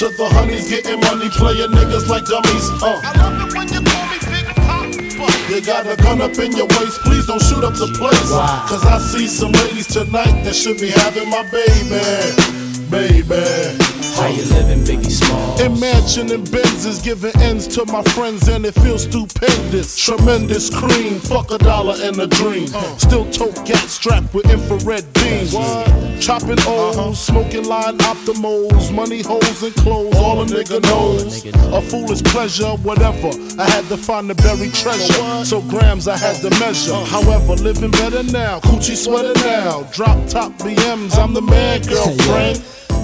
Speaker 30: To the honeys getting money, playing niggas like dummies. Uh. I love it when you call me Big Papa. You got a gun up in your waist, please don't shoot up the place. Cause I see some ladies tonight that should be having my baby. Baby.
Speaker 31: How you living, Biggie Small?
Speaker 30: Imagine and Benzes giving ends to my friends and it feels stupendous. Tremendous cream, fuck a dollar and a dream. Uh. Still tote gat strapped with infrared beams. Chopping uh-huh. O's, smoking line optimals, money holes and clothes, oh, all a nigga knows. A foolish pleasure, whatever. I had to find the buried treasure, so grams I had to uh. measure. However, living better now, coochie sweater now. Drop top BMs, I'm the man, girlfriend.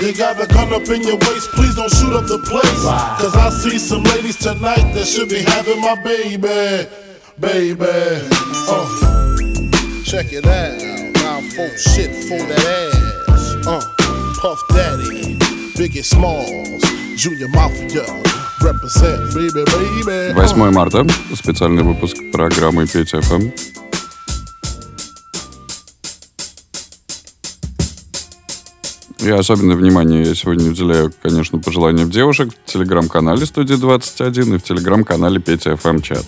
Speaker 30: You got a gun up in your waist, please don't shoot up the place. Cause I see some ladies tonight that should be having my baby. Baby. Uh. Check it out. Now full shit for that ass. Uh. Puff Daddy. Biggie Smalls. Junior Mafia. Represent, baby, baby.
Speaker 2: 8 марта. Специальный выпуск программы Петь ФМ. И особенное внимание я сегодня уделяю, конечно, пожеланиям девушек в телеграм-канале Студии 21 и в телеграм-канале Петя ФМ чат.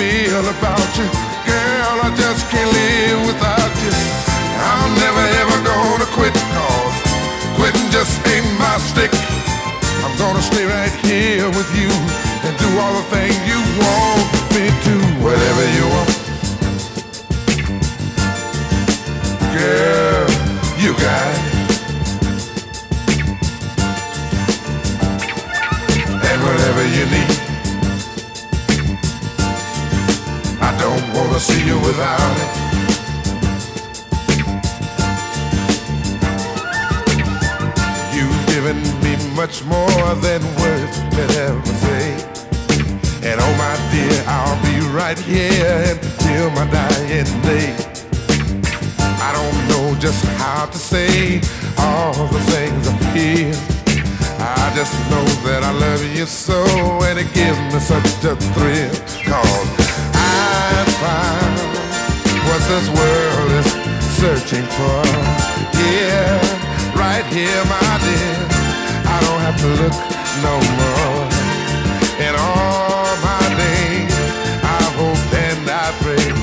Speaker 30: Feel about you. Girl, I just can't live without you. I'm never ever gonna quit cause quitting just ain't my stick. I'm gonna stay right here with you and do all the things you want see you without it. You've given me much more than words could ever say. And oh my dear, I'll be right here until my dying day. I don't know just how to say all the things I feel. I just know that I love you so and it gives me such a thrill. Cause I found what this world is searching for. Yeah, right here, my dear. I don't have to look no more. In all my days, I've hoped and I prayed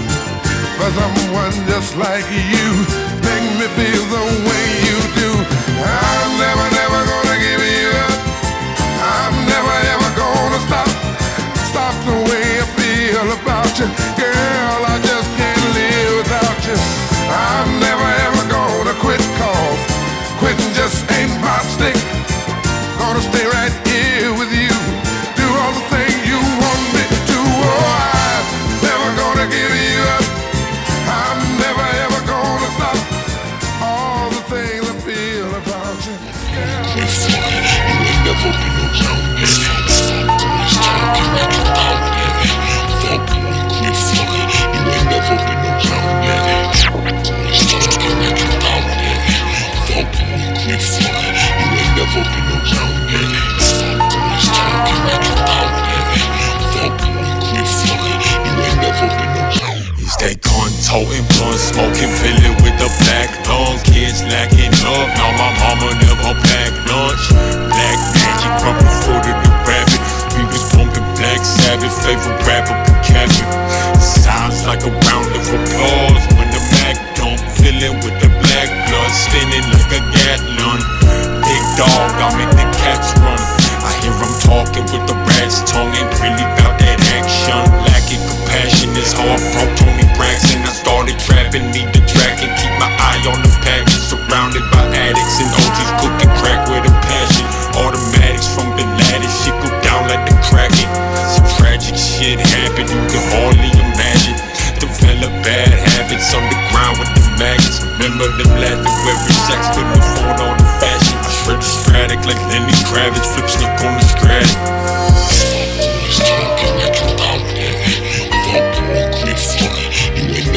Speaker 30: for someone just like you. Make me feel the way you do. I'm never, Christian.
Speaker 32: Walking villain with a black lung. Kids lacking love. Now my mama never packed lunch. Black magic, proper foot of the rabbit. We was pumping Black Sabbath, favorite rapper, Cabin. Sounds like a round of applause when the Mac dump. Villain with the black blood, spinning like a Gatlin. Big dog, I make the cats run. I hear him talking with the rat's tongue, ain't really about action. Lacking compassion is I broke Tony Braxton. I started trapping, need the track and keep my eye on the package. Surrounded by addicts and OGs cooking crack with a passion. Automatics from the lattice, shit go down like the cracking. Some tragic shit happened, you can hardly imagine. Develop bad habits on the ground with the maggots. Remember them laughing every sex couldn't afford all the fashion. I shred the stratic like Lenny Kravitz, flip snook on the stratic.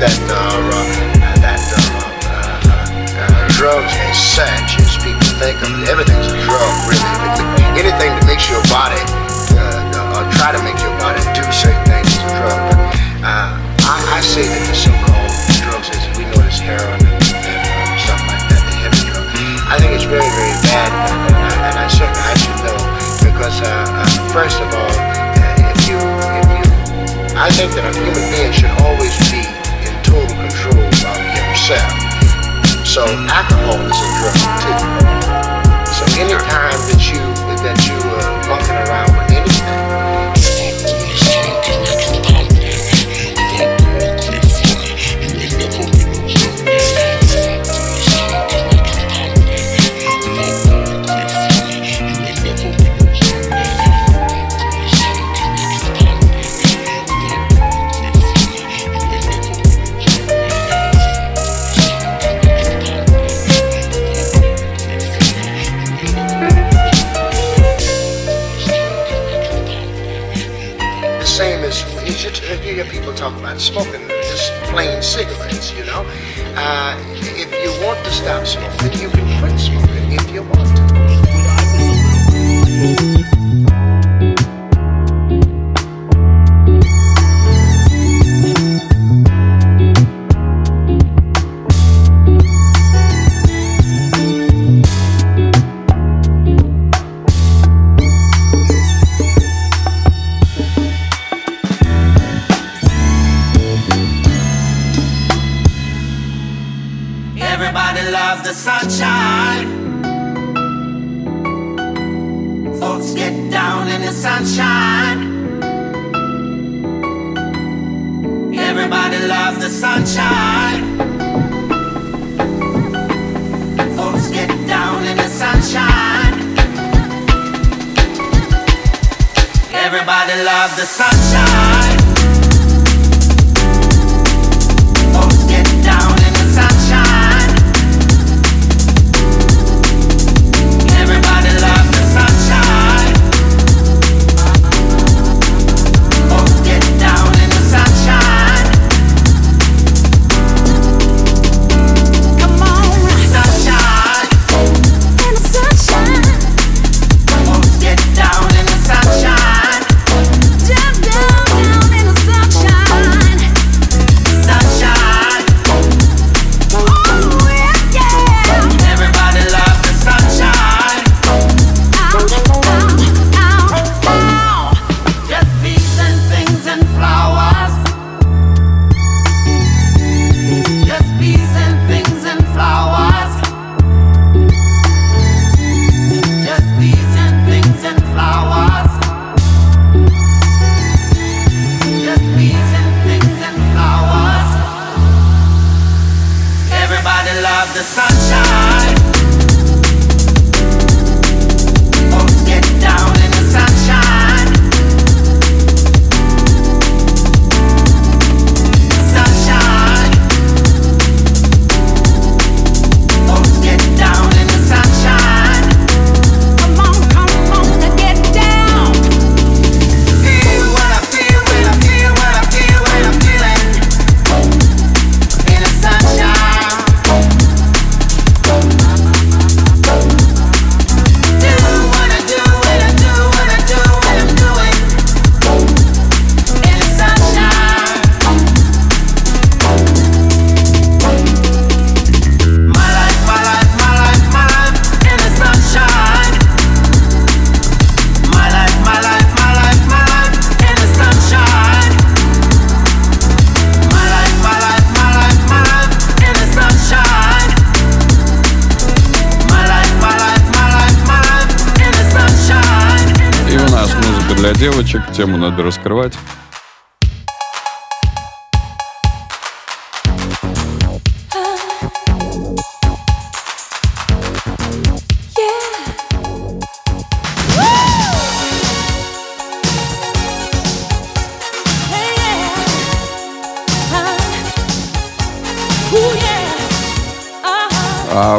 Speaker 33: that uh, uh, that uh, uh, uh, drugs as such, as people think of everything's a drug, really. Anything that makes your body uh, or try to make your body do certain things is a drug. But uh, I, I say that the so-called drugs, as we know, as heroin and, and uh, stuff like that, the heavy drug. I think it's very, very bad, and, and, I, and I certainly I should know because uh, uh, first of all, uh, if you if you I think that a human being should always be total control of himself. So alcohol is a drug too. So anytime that you that you uh, monkeying around with anything, about smoking, just plain cigarettes. You know, uh, if you want to stop smoking, you can quit smoking if you want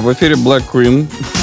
Speaker 5: в эфире Black Queen.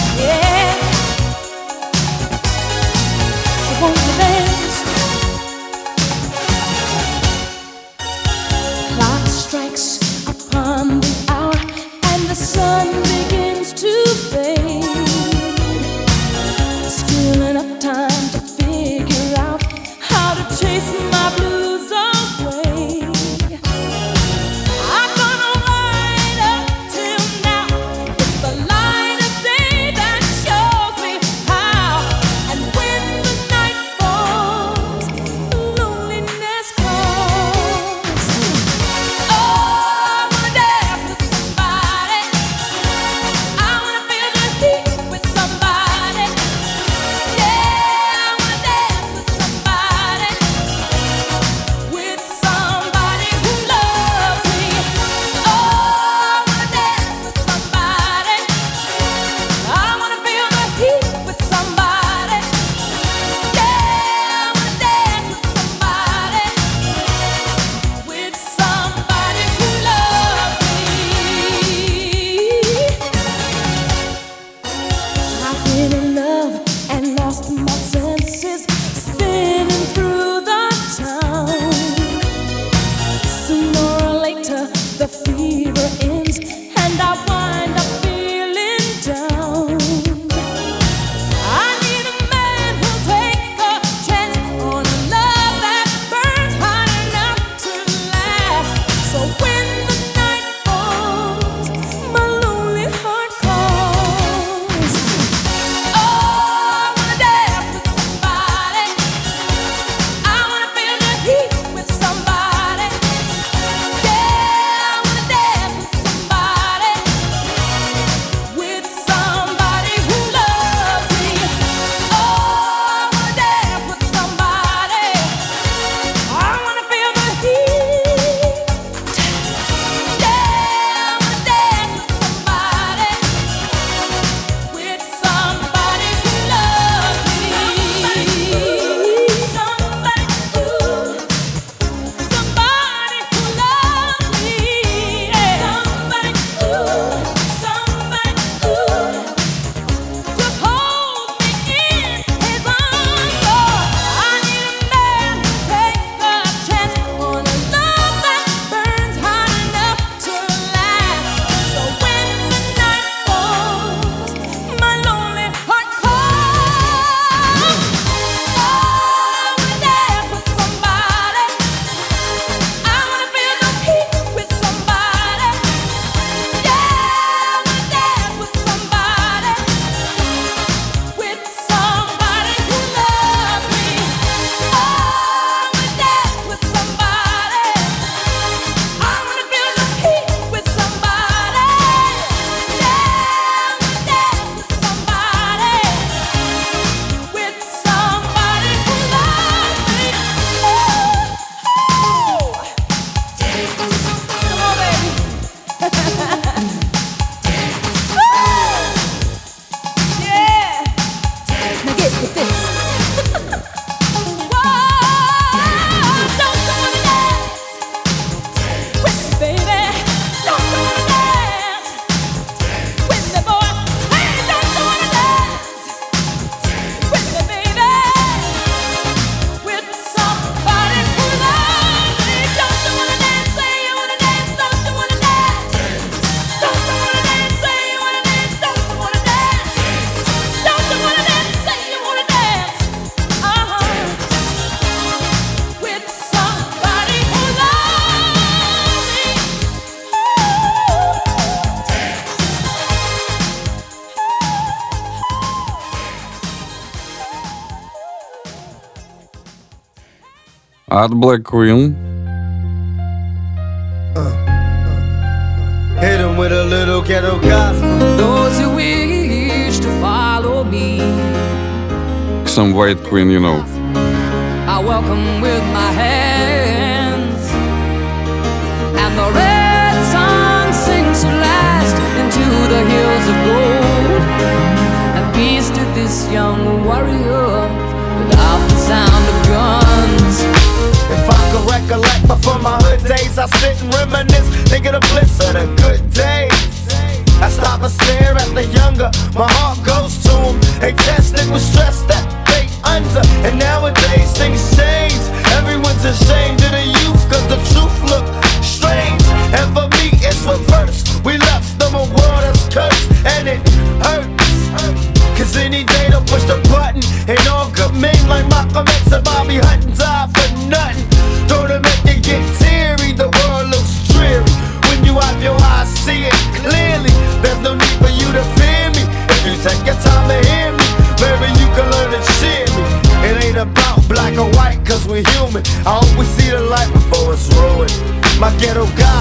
Speaker 9: От Black Queen. Um.
Speaker 5: Uh, uh, uh,
Speaker 2: Hit him with a little ghetto gospel.
Speaker 34: Those who wish to follow me,
Speaker 5: Some White Queen, you know.
Speaker 34: I welcome with my hands. And the red sun sinks to last into the hills of gold. And peace to this young warrior without the sound of guns.
Speaker 2: Recollect before my hood days, I sit and reminisce, think of the bliss of the good days. I stop and stare at the younger, my heart goes to them. They tested with stress that they under, and nowadays things change. Everyone's ashamed of the youth, cause the truth look strange. And for me, it's reverse. We left them a world that's cursed, and it hurts. Cause any day they'll push the button, and all good men like Malcolm X and Bobby Hutton My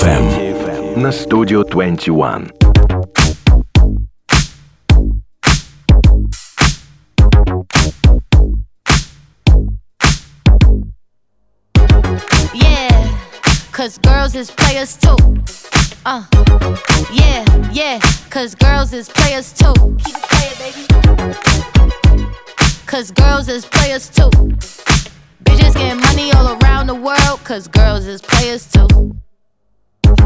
Speaker 35: FM на Studio 21.
Speaker 20: Yeah, cause girls is players too. Uh, yeah, yeah, cause girls is players too. Keep it playing, baby. Cause girls is players too. Bitches getting money all around the world, cause girls is players too.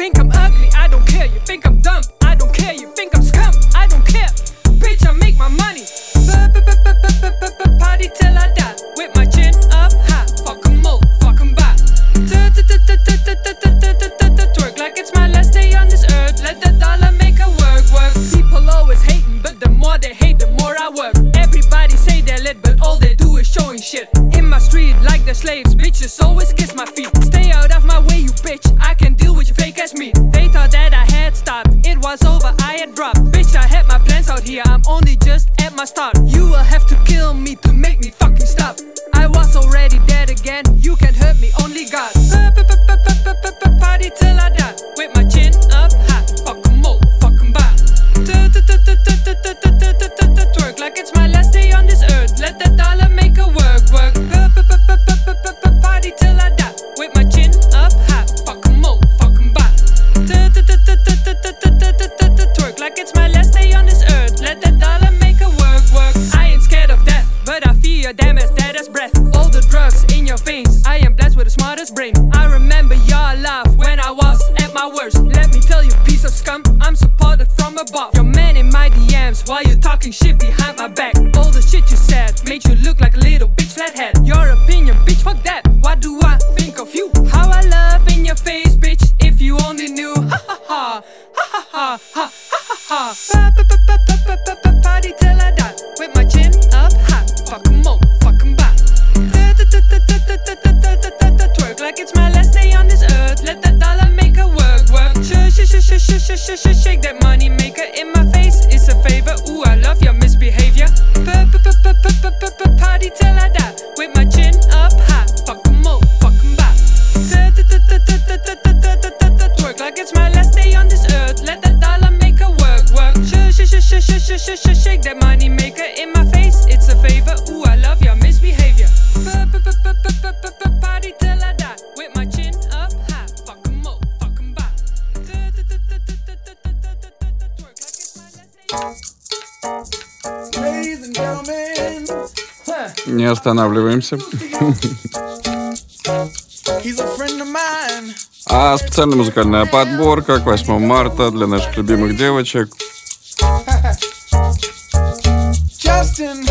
Speaker 36: Think I'm ugly, I don't care. You think I'm dumb, I don't care. You think I'm scum, I don't care. Bitch, I make my money. Party till I die. With my chin up high, fuck 'em all, fuck 'em back. Twerk like it's my last day on this earth. Let the dollar make a work, work. People always hating, but the more they hate, the more I work. Everybody say they're lit, but all they do is showing shit. In my street, like the slaves, bitches always kiss my feet. Stay out of my way, you bitch. I can deal with your ass meat. They thought that I had stopped, it was over, I had dropped. Bitch, I had my plans out here, I'm only just at my start. You will have to kill me to while you talking shit behind my back. All the shit you said made you look like a little bitch flathead. Your opinion, bitch, fuck that. What do I think of you? How I love in your face, bitch. If you only knew, ha ha ha, ha ha ha, ha ha ha.
Speaker 14: Останавливаемся. А специальная музыкальная подборка к 8 марта для наших любимых девочек.
Speaker 37: Justin.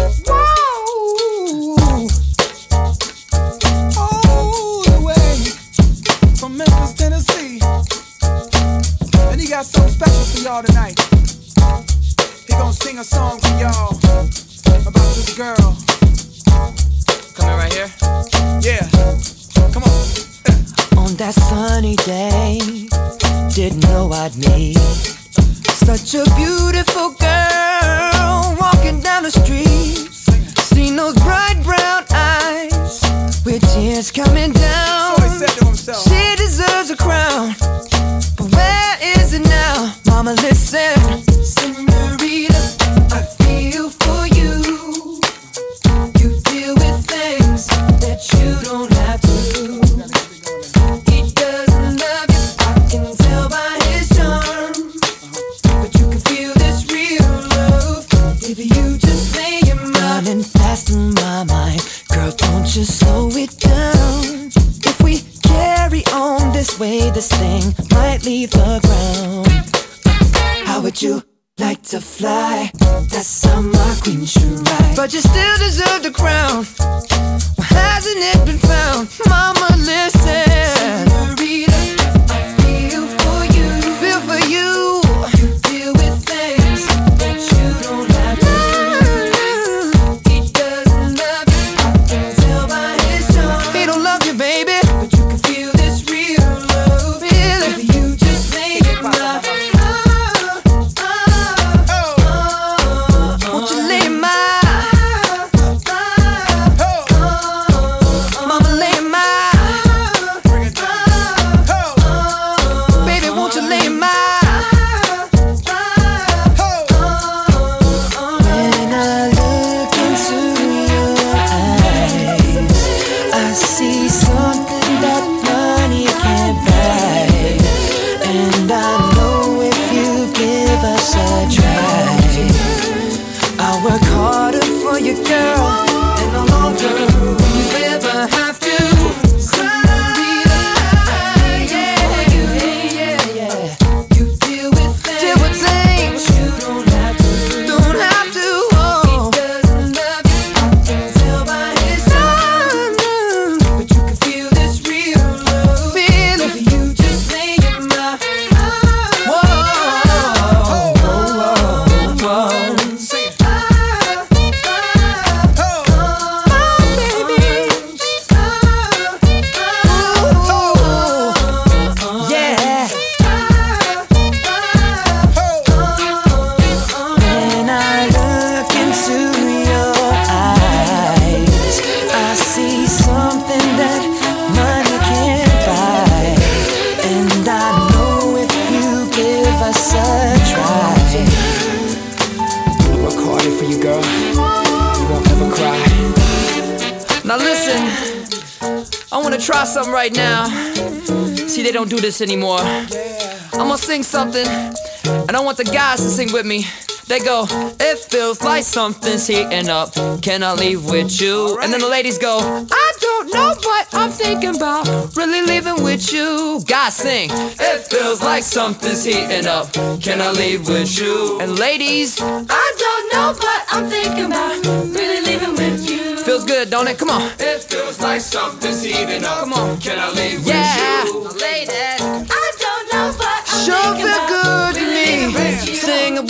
Speaker 13: I want the guys to sing with me. They go, it feels like something's heating up. Can I leave with you? And then the ladies go, I don't know what I'm thinking about. Really leaving with you. Guys sing, it feels like something's heating up. Can I leave with you? And ladies,
Speaker 5: I don't know what I'm thinking about. Really leaving with you.
Speaker 13: feels good, don't it? Come on.
Speaker 5: It feels like something's heating up.
Speaker 13: Come on.
Speaker 5: Can I leave
Speaker 13: Yeah.
Speaker 5: with you?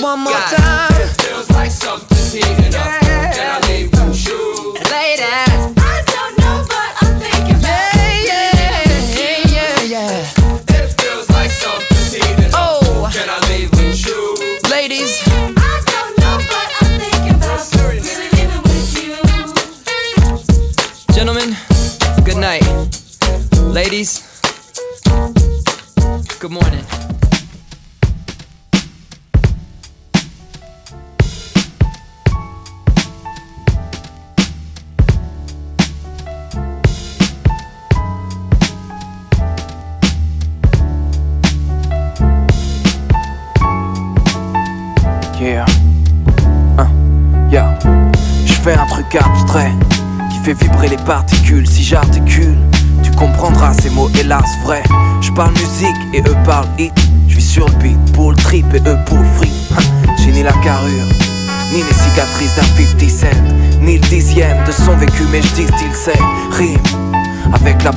Speaker 13: One more
Speaker 5: God.
Speaker 13: time.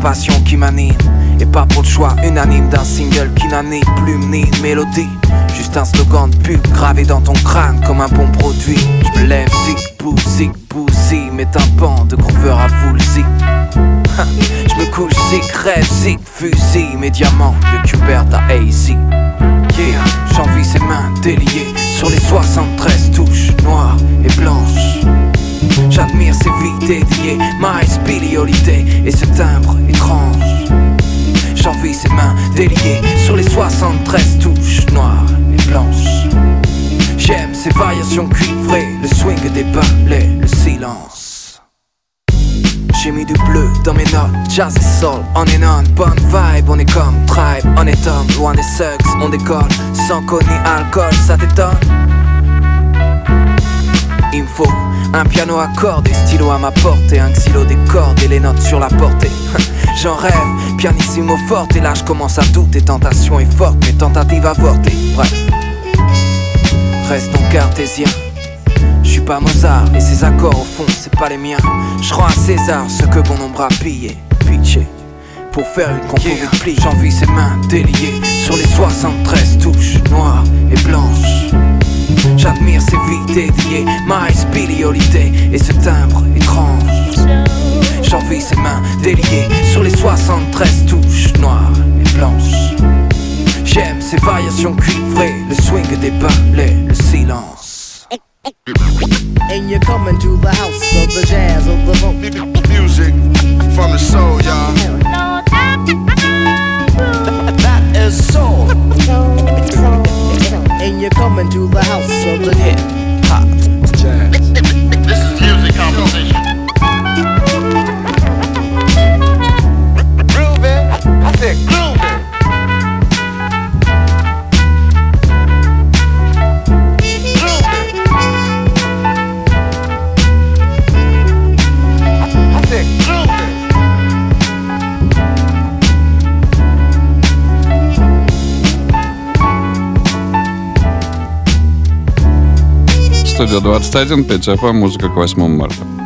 Speaker 38: Passion qui m'anime. Et pas pour le choix unanime d'un single qui n'a ni plume ni mélodie. Juste un slogan de pub gravé dans ton crâne comme un bon produit. Je me lève, zig, bou, zig, bouzi, mes tympans de grooveur à zig. Je me couche, zig, rêve, zig, fusil, mes diamants de Cubert à. Yeah, j'envie ses mains déliées sur les 73 touches noires et blanches. J'admire ses vies dédiées, ma spéliolité et ce timbre étrange. J'envie ses mains déliées sur les 73 touches noires et blanches. J'aime ses variations cuivrées, le swing des balais, le silence. J'ai mis du bleu dans mes notes, jazz et soul, on est non, bonne vibe, on est comme tribe, on est homme, loin des sucks, on décolle, sans code ni alcool, ça t'étonne Il me faut un piano à cordes et stylo à ma portée, un xylo des cordes et les notes sur la portée. J'en rêve, pianissimo forte, et là je commence à douter, tentation est forte, mes tentatives avortées. Bref, restons cartésiens. Je suis pas Mozart et ses accords au fond c'est pas les miens. Je rends à César ce que bon nombre a pillé, pitché. Pour faire une compo de pli, j'envie ses mains déliées sur les 73 touches noires et blanches. J'admire ses vies dédiées, ma spéliolité et ce timbre étrange. J'envie ses mains déliées sur les 73 touches noires et blanches. J'aime ses variations cuivrées, le swing des balais, le silence.
Speaker 34: And you're coming to the house of the jazz of the funk.
Speaker 9: Music from the soul, y'all.
Speaker 34: That is soul. And you're coming to the house of the hip hop jazz.
Speaker 9: This is music composition. Groovy. I said groovy.
Speaker 14: Студия 21, 5 FM, музыка к 8 марта.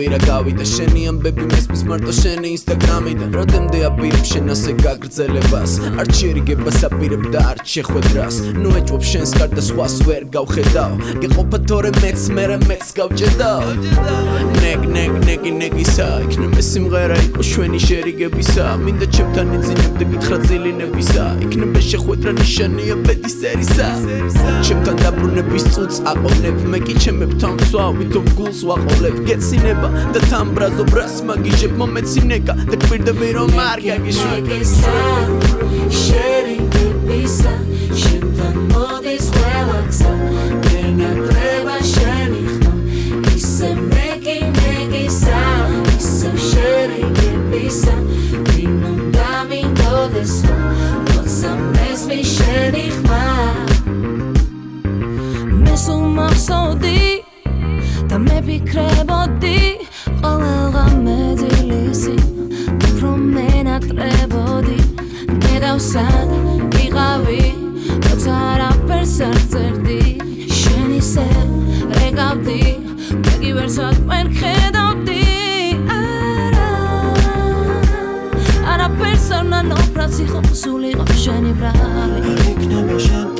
Speaker 4: კვირა გავიდა შენი ამბები მესმის მარტო შენი ინსტაგრამიდან როდემდე აპირებ შენ ასე გაგრძელებას. არ ჩერიგებას აპირებ და არ შეხვედრას. ნუ ეჭვობ შენს კარ და სხვას ვერ გავხედავ. გეყოფა თორე მეც მერე მეც გავჭედავ. ნეგ ნეგ ნეგი ნეგისა იქნება სიმღერა იყო შვენი შერიგებისა. მინდა ჩემთან იძინებდე გითხრა ძილინებისა იქნება შეხვედრა ნიშანია ბედის წერისა ჩემთან დაბრუნების წუთს აყოლებ. მე კი ჩემებთან ვსვავ ვითომ გულს ვაყოლებ. გეცინება და თან ბრაზობრას მაგიჟებმა მეცინეკა და გპირდები რომ არ გაგიშვებისა
Speaker 5: შერიგებისა შენთან მოდის ყველა გზა ვერ ნატრება შენი ხმა ისე მეკი მეკისა ისე შერიგებისა ვინმე დამინდოდეს როცა მესმი შენი ხმა
Speaker 7: მე სულ მახსოვდი და მეფიქრებოდი ყოველღა მეძილისი უფრო მენატრებოდი. ნედავსად იყავი როცა არაფერს არ წერდი. შენ ისე რეკავდი მე კი ვერსად ვერ ხედავდი. არა არაფერს არ ნანოფრაც იყო სულიყო შენი ბრალი. იქნება შენთან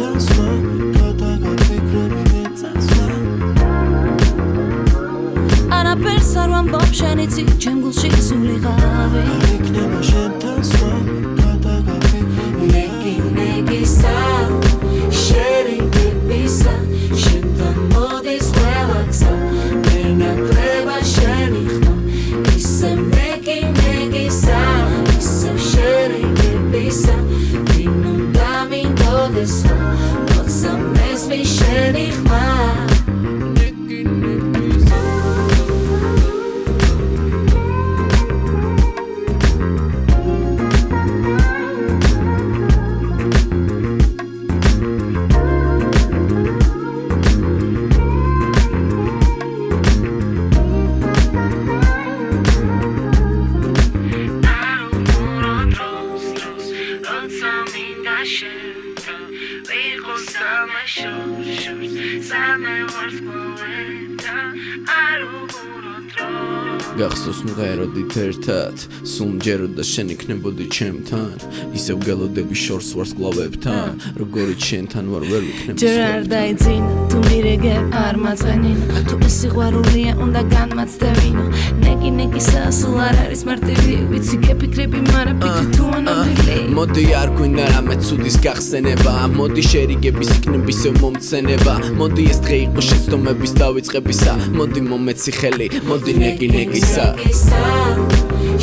Speaker 7: არ ვამბობ შენ იცი ჩემ გულში სულიყავი იქნება შენთან
Speaker 4: Deterred tört სულ მჯეროდა შენ იქნებოდი ჩემთან ისევ გელოდები შორს ვარსკვლავებთან როგორი ჩემთან ვარ ვერ ვიქნები
Speaker 7: ჯერ არ დაიძინა თუ მირეგე არ მაწყენინა თუ ეს სიყვარულია უნდა განმაცდევინო ნეკი ნეკისა სულ არ არის მარტივი ვიცი გეფიქრები მარა ფიქრი თუ ანაბილი
Speaker 4: მოდი არ გვინდა რამე ცუდის გახსენება მოდი შერიგების იქნების მომცენება მოდი ეს დღე იყო შეცდომების დავიწყებისა მოდი მომეცი ხელი მოდი ნეგი ნეგისა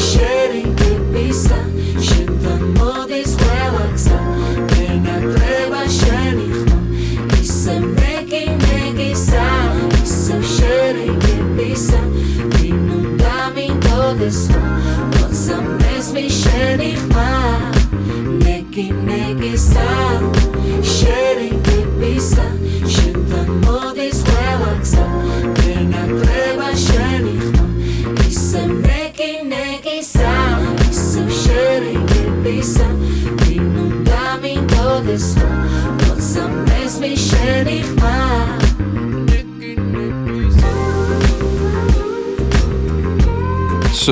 Speaker 5: შერიგებისა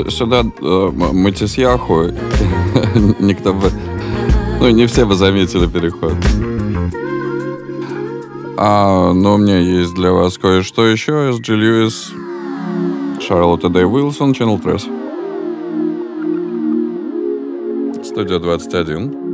Speaker 9: Сюда э, Матисьяху никто бы... Ну, не все бы заметили переход. А, но у меня есть для вас кое-что еще. С Джилл Льюис, Шарлотта Дэй Уилсон, Channel Press. Студия 21.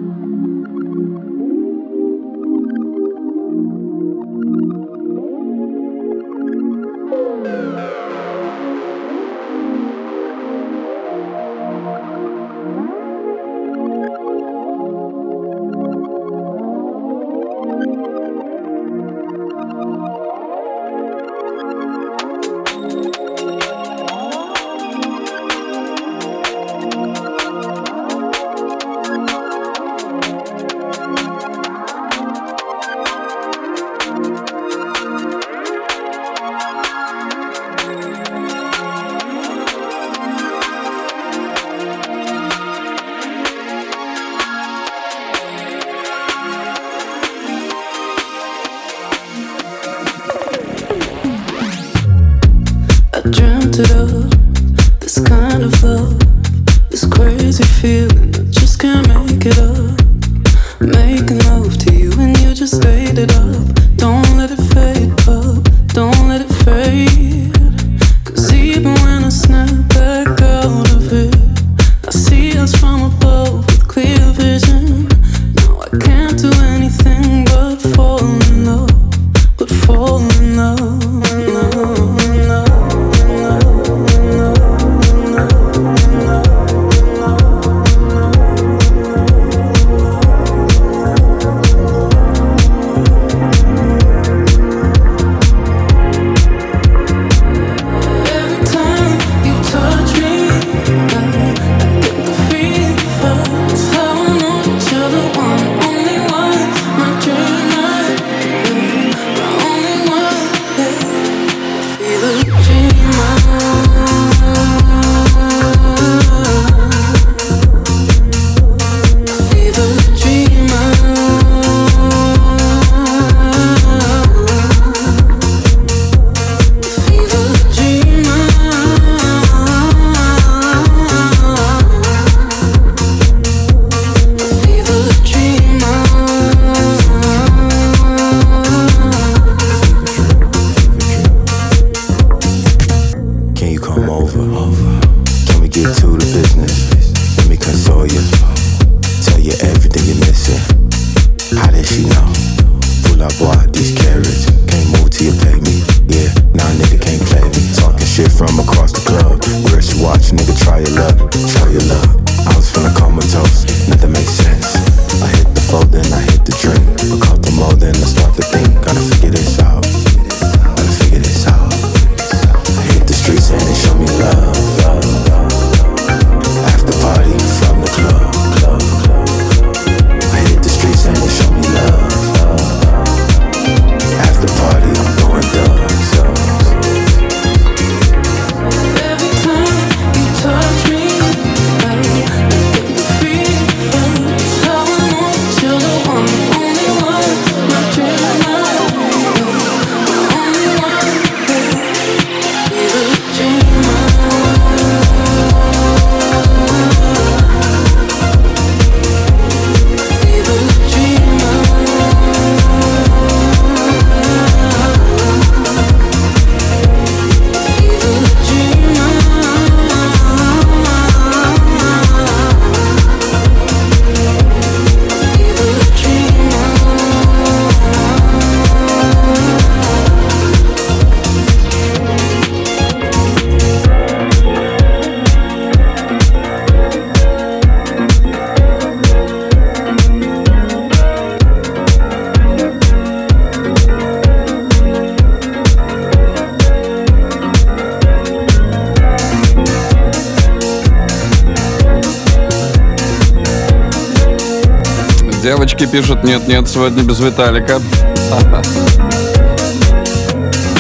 Speaker 9: Девочки пишут, нет-нет, сегодня без Виталика.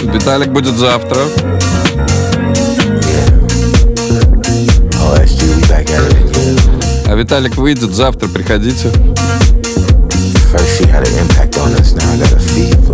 Speaker 9: Виталик будет завтра. А Виталик выйдет завтра, приходите.
Speaker 39: First she had an impact on us, now I got a fever.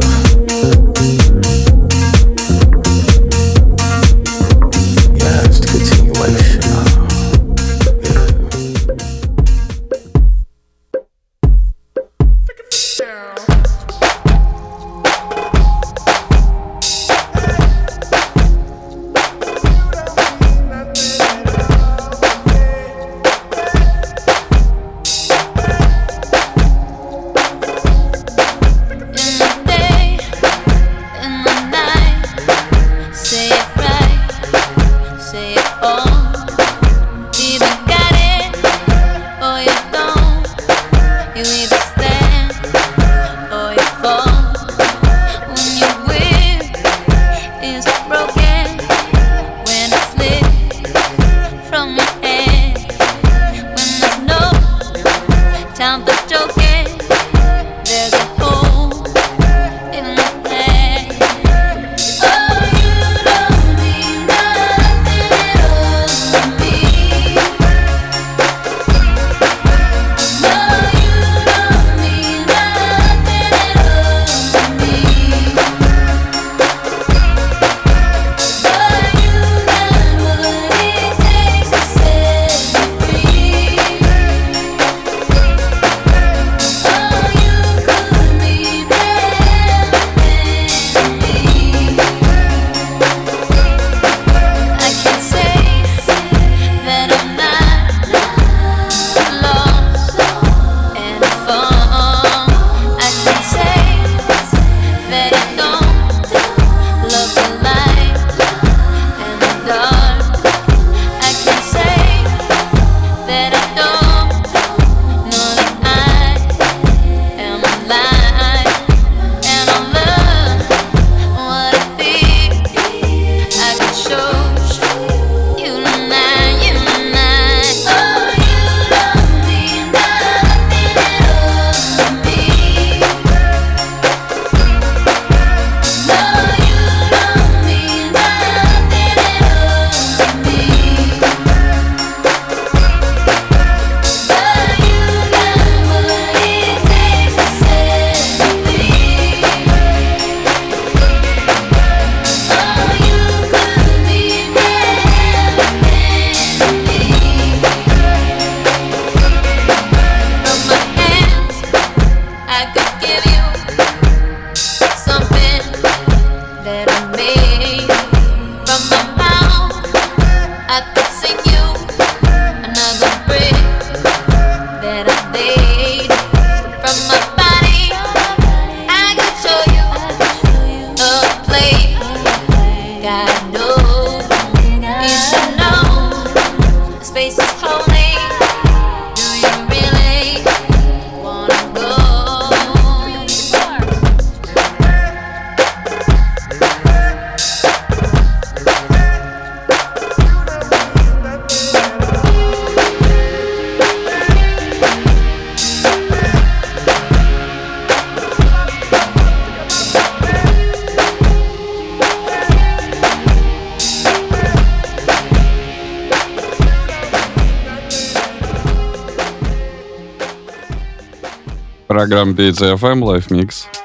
Speaker 14: Beats FM Live Mix.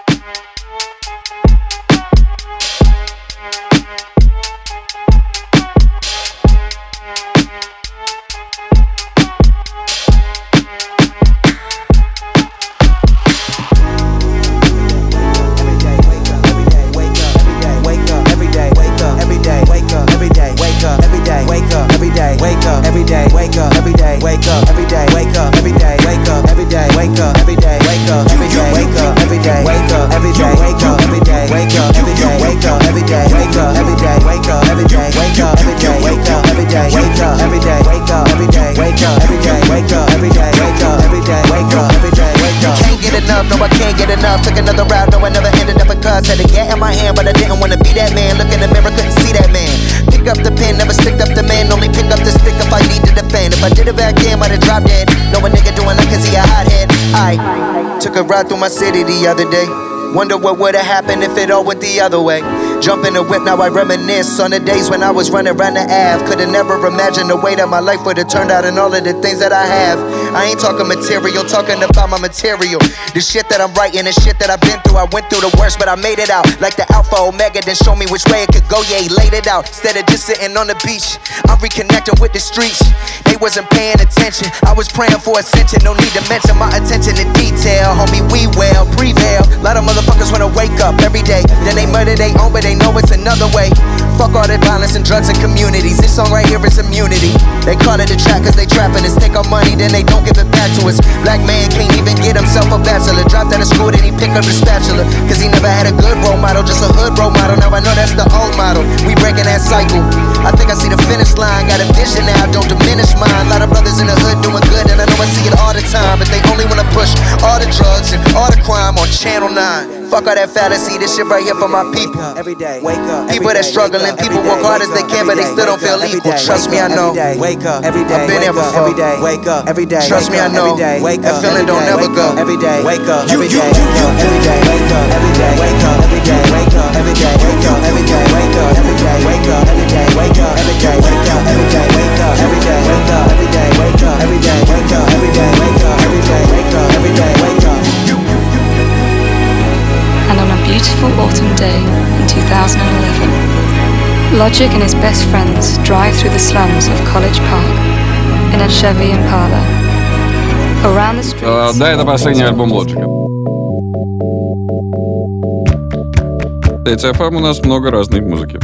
Speaker 17: Ride through my city the other day. Wonder what would've happened if it all went the other way. Jump in the whip, now I reminisce on the days when I was running around the Ave. Could've never imagined the way that my life would've turned out and all of the things that I have. I ain't talking material, talking about my material. The shit that I'm writing, the shit that I've been through. I went through the worst, but I made it out. Like the Alpha Omega, then show me which way it could go. Yeah, he laid it out. Instead of just sitting on the beach, I'm reconnecting with the streets. They wasn't paying attention. I was praying for ascension. No need to mention my attention to detail. Homie, we well, prevail. A lot of motherfuckers wanna wake up every day. Then they murder they own, but they know it's another way. Fuck all that violence and drugs and communities. This song right here is immunity. They call it a trap cause they trapping us. Take our money, then they don't give it back to us. Black man can't even get himself a bachelor. Dropped out of school, then he pick up the spatula. Cause he never had a good role model, just a hood role model. Now I know that's the old model. We breaking that cycle. I think I see the finish line. Got a vision now, don't diminish mine. A lot of brothers in the hood doing good, and I know I see it all the time. But they only wanna push all the drugs and all the crime on Channel 9. Fuck all that fallacy, this shit right here for my people.
Speaker 3: Every day, wake up.
Speaker 17: People that struggling, people work hard as they can, but they still don't feel equal. Trust me, I know.
Speaker 3: Wake up every day.
Speaker 17: I've been there
Speaker 3: wake up
Speaker 17: before.
Speaker 3: Every day, wake up every day.
Speaker 17: Trust me, I know.
Speaker 3: Wake
Speaker 17: That feeling don't
Speaker 3: day,
Speaker 17: never go.
Speaker 3: Every day, wake up
Speaker 17: You, you, you,
Speaker 3: you, every day. wake up every day. Wake up every day, wake up every day. Wake up every day, wake up every day. Wake up every day, wake up every day. Wake up every day, wake up every day. Wake up every day, wake up every day. Wake up every day, wake up every day. Wake up every day, wake up.
Speaker 40: And on a beautiful autumn day in 2011, Logic and his best friends drive through the slums of College Park in a Chevy Impala. Around the streets,
Speaker 14: А, да, это последний альбом Лоджика. TFM у нас много разной музыки.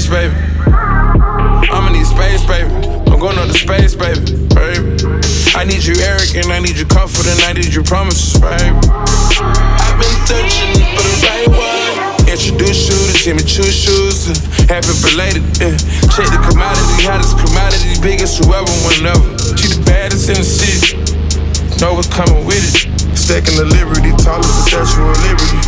Speaker 5: Space, baby. I'ma need space, baby. I'm going up to space, baby. baby. I need you, Eric, and I need your comfort, and I need your promises, baby. I've been searching for the right one. Introduce you to Jimmy Choo shoes. uh, Happy belated, yeah. Check the commodity, hottest commodity, biggest whoever, whenever. She the baddest in the city. Know what's coming with it. Stacking the liberty, tallest Statue of Liberty.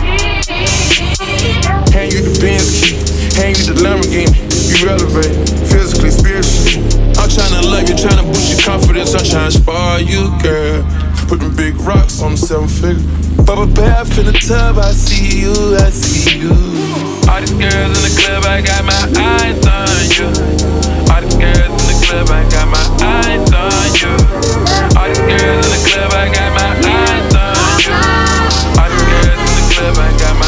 Speaker 5: Hand you the Benz key, hand you the Lamborghini. You elevate, physically, spiritually. I'm tryna love you, tryna boost your confidence. I'm tryna spoil you, girl. Put them big rocks on the seven figure. Bubble bath in the tub, I see you, I see you. All these girls in the club, I got my eyes on you. All these girls in the club, I got my eyes on you. All these girls in the club, I got my eyes on you. All these girls in the club, I got my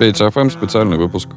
Speaker 41: Петя ФМ, специальный выпуск.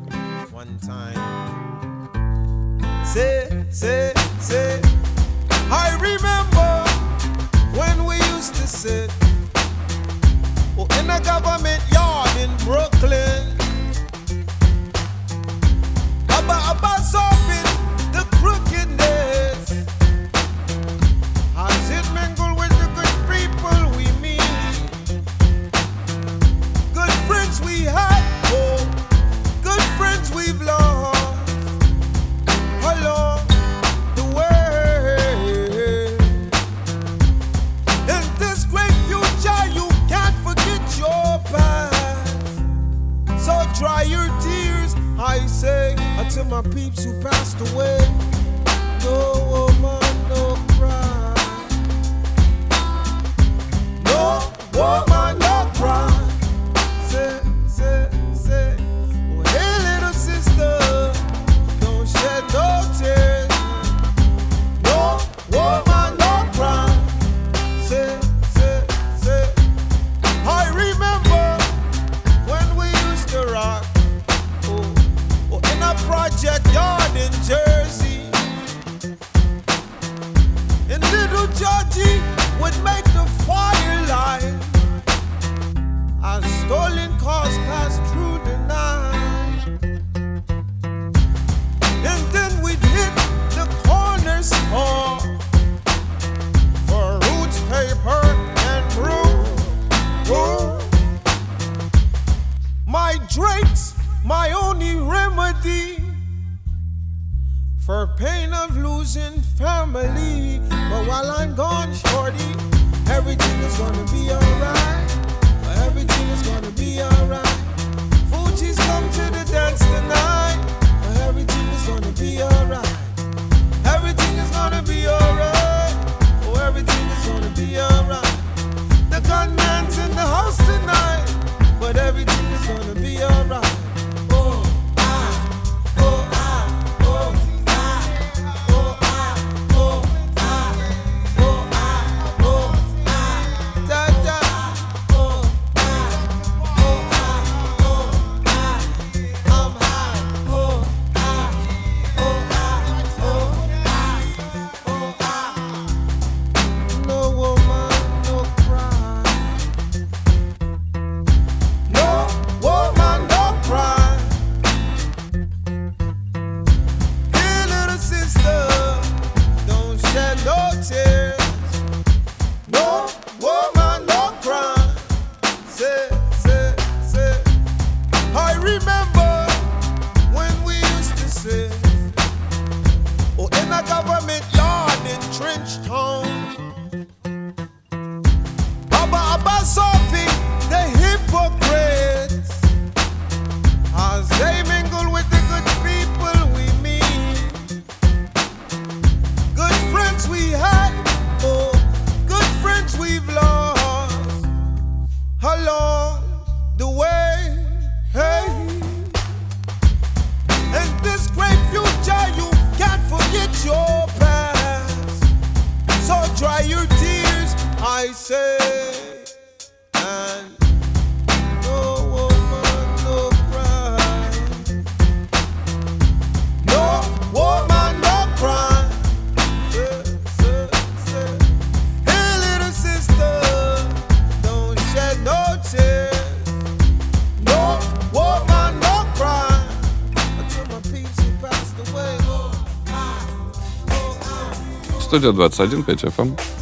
Speaker 41: Студия 21, 5 FM.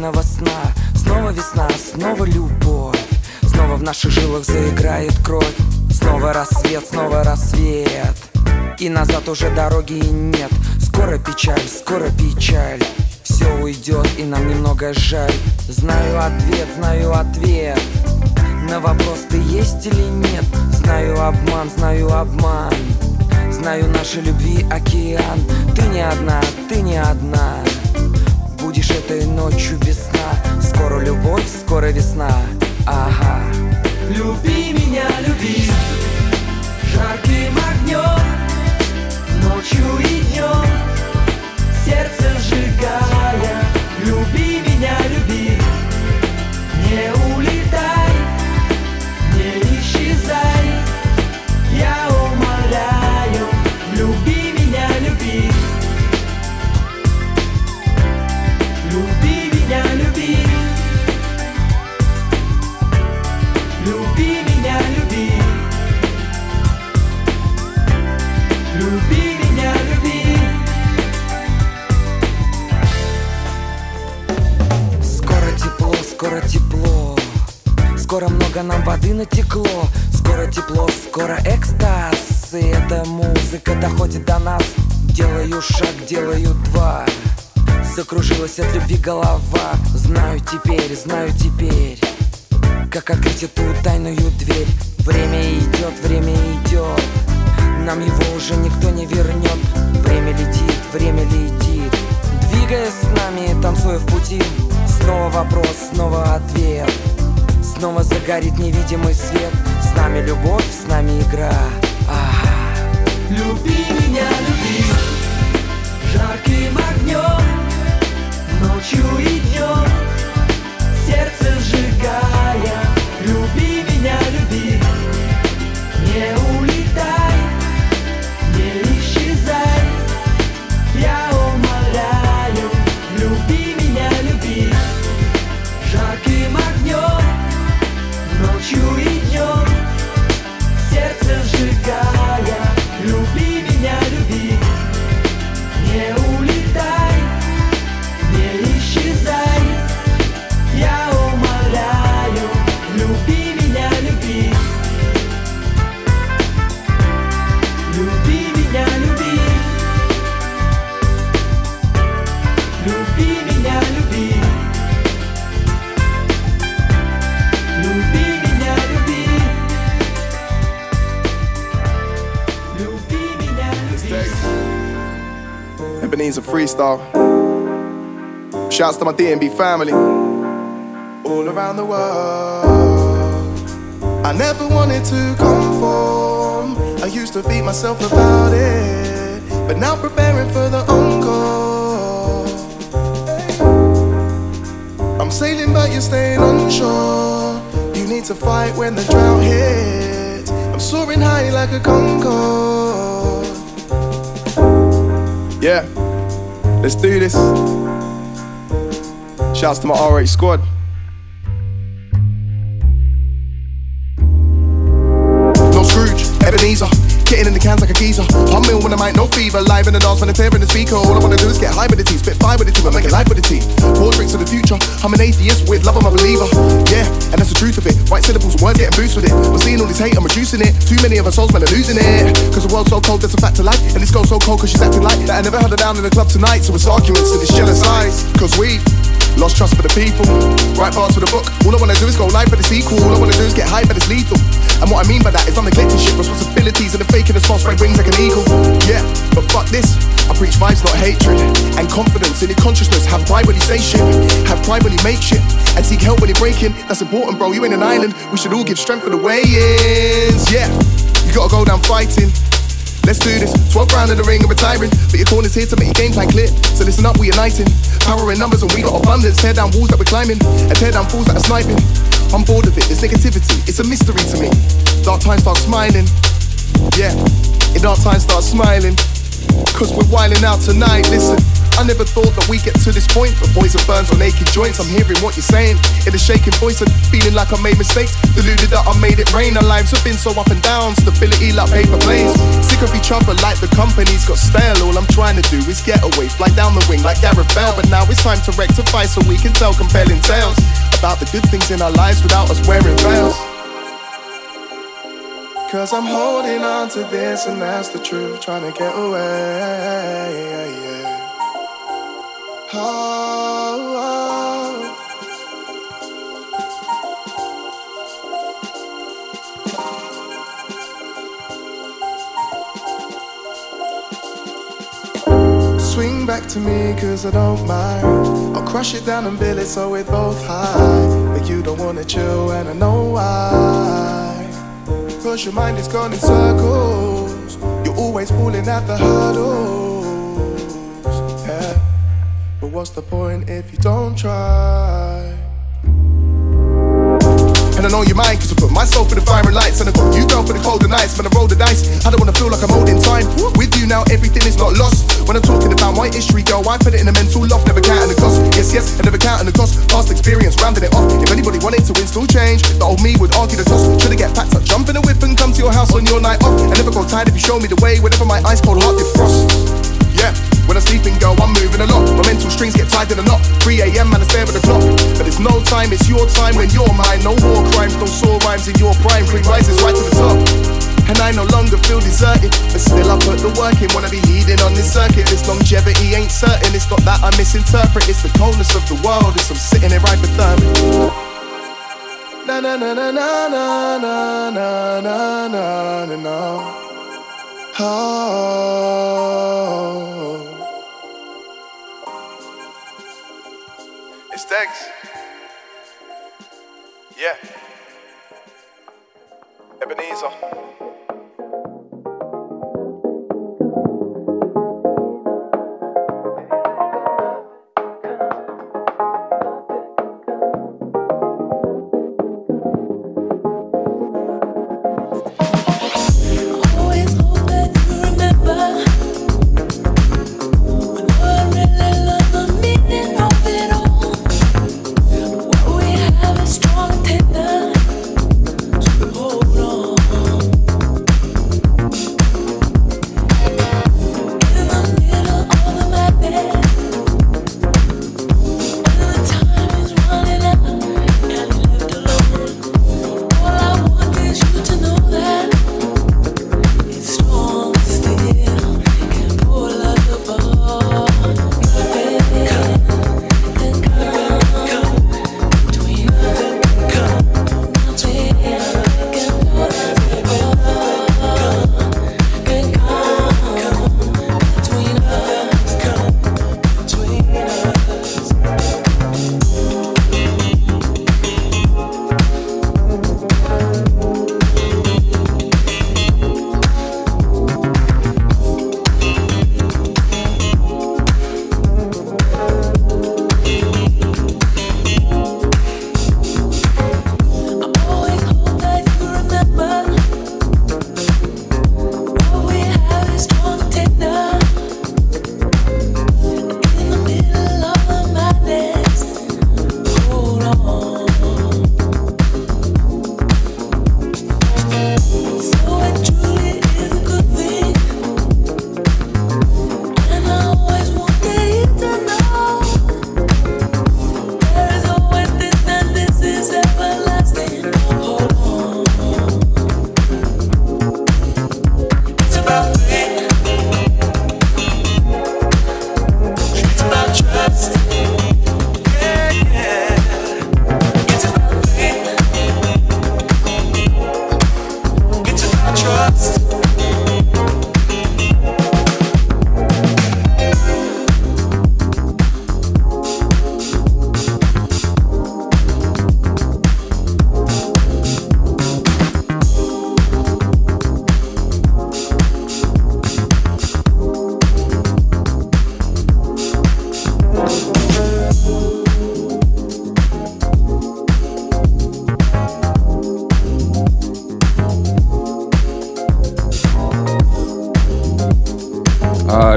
Speaker 42: Беспокойного сна. Снова весна, снова любовь. Снова в наших жилах заиграет кровь. Снова рассвет, снова рассвет. И назад уже дороги нет. Скоро печаль, скоро печаль. Все уйдет и нам немного жаль. Знаю ответ, знаю ответ. На вопрос ты есть или нет? Знаю обман, знаю обман. Знаю нашей любви океан. Ты не одна, ты не одна этой ночью весна. Скоро любовь, скоро весна. Ага.
Speaker 6: Люби меня, люби. Жарким огнем Ночью и днем. Сердце
Speaker 42: Много нам воды натекло Скоро тепло, скоро экстаз. И эта музыка доходит до нас. Делаю шаг, делаю два. Закружилась от любви голова. Знаю теперь, знаю теперь Как открыть эту тайную дверь. Время идет, время идет. Нам его уже никто не вернет. Время летит, время летит. Двигаясь с нами, танцуя в пути. Снова вопрос, снова ответ Снова загорит невидимый свет. С нами любовь, с нами игра.
Speaker 6: Люби меня, люби. Жарким огнем Ночью и днем. Сердце сжигая. Люби меня, люби. Не улетай
Speaker 2: Ebenezer Freestyle. Shouts to my DNB family all around the world. I never wanted to conform. I used to beat myself about it, but now preparing for the encore. I'm sailing, but you're staying on shore. You need to fight when the drought hits. I'm soaring high like a Concorde. Yeah, let's do this. Shouts to my RH squad. No Scrooge, Ebenezer. Getting in the cans like a geezer. Might no fever. Live in the dance when I'm tearing the speaker. All I wanna do is get high with the tea. Spit fire with the team. I make it live with the team. Pour drinks of the future. I'm an atheist with love, I'm a believer. Yeah, and that's the truth of it. White syllables, words getting boost with it. We're seeing all this hate, I'm reducing it. Too many of our souls, man, are losing it. Cause the world's so cold, that's a fact to life. And this girl's so cold cause she's acting like that. I never had her down in the club tonight. So it's arguments and it's jealous eyes. Cause we've Lost trust for the people. Write parts for the book. All I wanna do is go live for the sequel. All I wanna do is get high, but it's lethal. And what I mean by that is I'm neglecting shit, responsibilities, and the faking the small spread wings like an eagle. Yeah, but fuck this. I preach vibes, not hatred. And confidence in your consciousness. Have pride when you say shit. Have pride when you make shit. And seek help when you're breaking. That's important, bro. You ain't an island. We should all give strength for the way-ins. Yeah, you gotta go down fighting. Let's do this. 12 round in the ring and retiring. But your corner's here to make your game plan clear. So listen up, we're uniting. Power in numbers and we got abundance. Tear down walls that we're climbing. And tear down fools that are sniping. I'm bored of it, there's negativity. It's a mystery to me. Dark times start smiling. Yeah, in dark times start smiling.
Speaker 43: Cause we're wilding out tonight, listen. I never thought that we'd get to this point, but poison burns on aching joints. I'm hearing what you're saying in a shaking voice and feeling like I made mistakes. Deluded that I made it rain. Our lives have been so up and down, stability like paper planes. Sick of each other like the company's got stale. All I'm trying to do is get away, fly down the wing like Gareth Bale. But now it's time to rectify so we can tell compelling tales about the good things in our lives without us wearing veils. Cause I'm holding on to this and that's the truth, trying to get away. Oh, oh. Swing back to me cause I don't mind. I'll crush it down and build it so we're both high. But you don't wanna chill and I know why. Cause your mind is gone in circles. You're always falling at the hurdles. Yeah. But what's the point if you don't try? And I know you mind cause I put myself in the fire and lights And I got you down for the colder nights. When I roll the dice, I don't wanna feel like I'm holding time. With you now, everything is not lost. When I'm talking about my history, girl I put it in a mental loft, never counting the cost. Yes, yes, I never counting the cost. Past experience, rounding it off. If anybody wanted to install change The old me would argue the toss Should've get packed up, jump in a whip and come to your house on your night off. I never got tired if you show me the way. Whenever my ice cold heart defrost yeah, when I'm sleeping, girl, I'm moving a lot. My mental strings get tied in a knot. 3 a.m. man, I stare at the clock. But it's no time, it's your time when you're mine. No war crimes, no sore rhymes in your prime. Cream rises right to the top. And I no longer feel deserted, but still I put the work in. Wanna be leading on this circuit. This longevity ain't certain. It's not that I misinterpret. It's the coldness of the world. It's I'm sitting here hypothermic. Na na na na na na na na na na na. Oh. Thanks. Yeah. Ebenezer.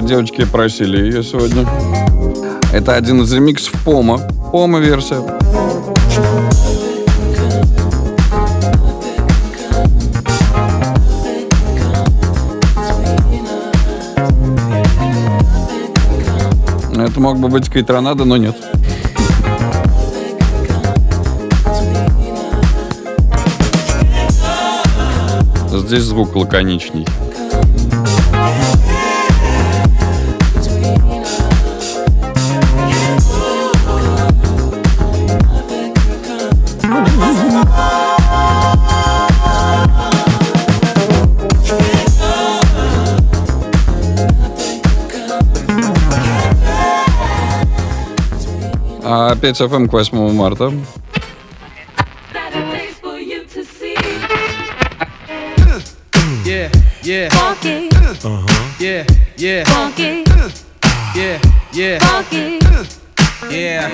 Speaker 9: Девочки просили ее сегодня. Это один из ремиксов Пома. Пома версия. Это мог бы быть Кейтронадо, но нет. Здесь звук лаконичней. А 5 FM к 8 марта.
Speaker 44: Yeah, yeah.
Speaker 5: Funky.
Speaker 44: Uh-huh. Yeah, yeah.
Speaker 5: Funky.
Speaker 44: Yeah, yeah.
Speaker 5: Funky.
Speaker 44: Yeah.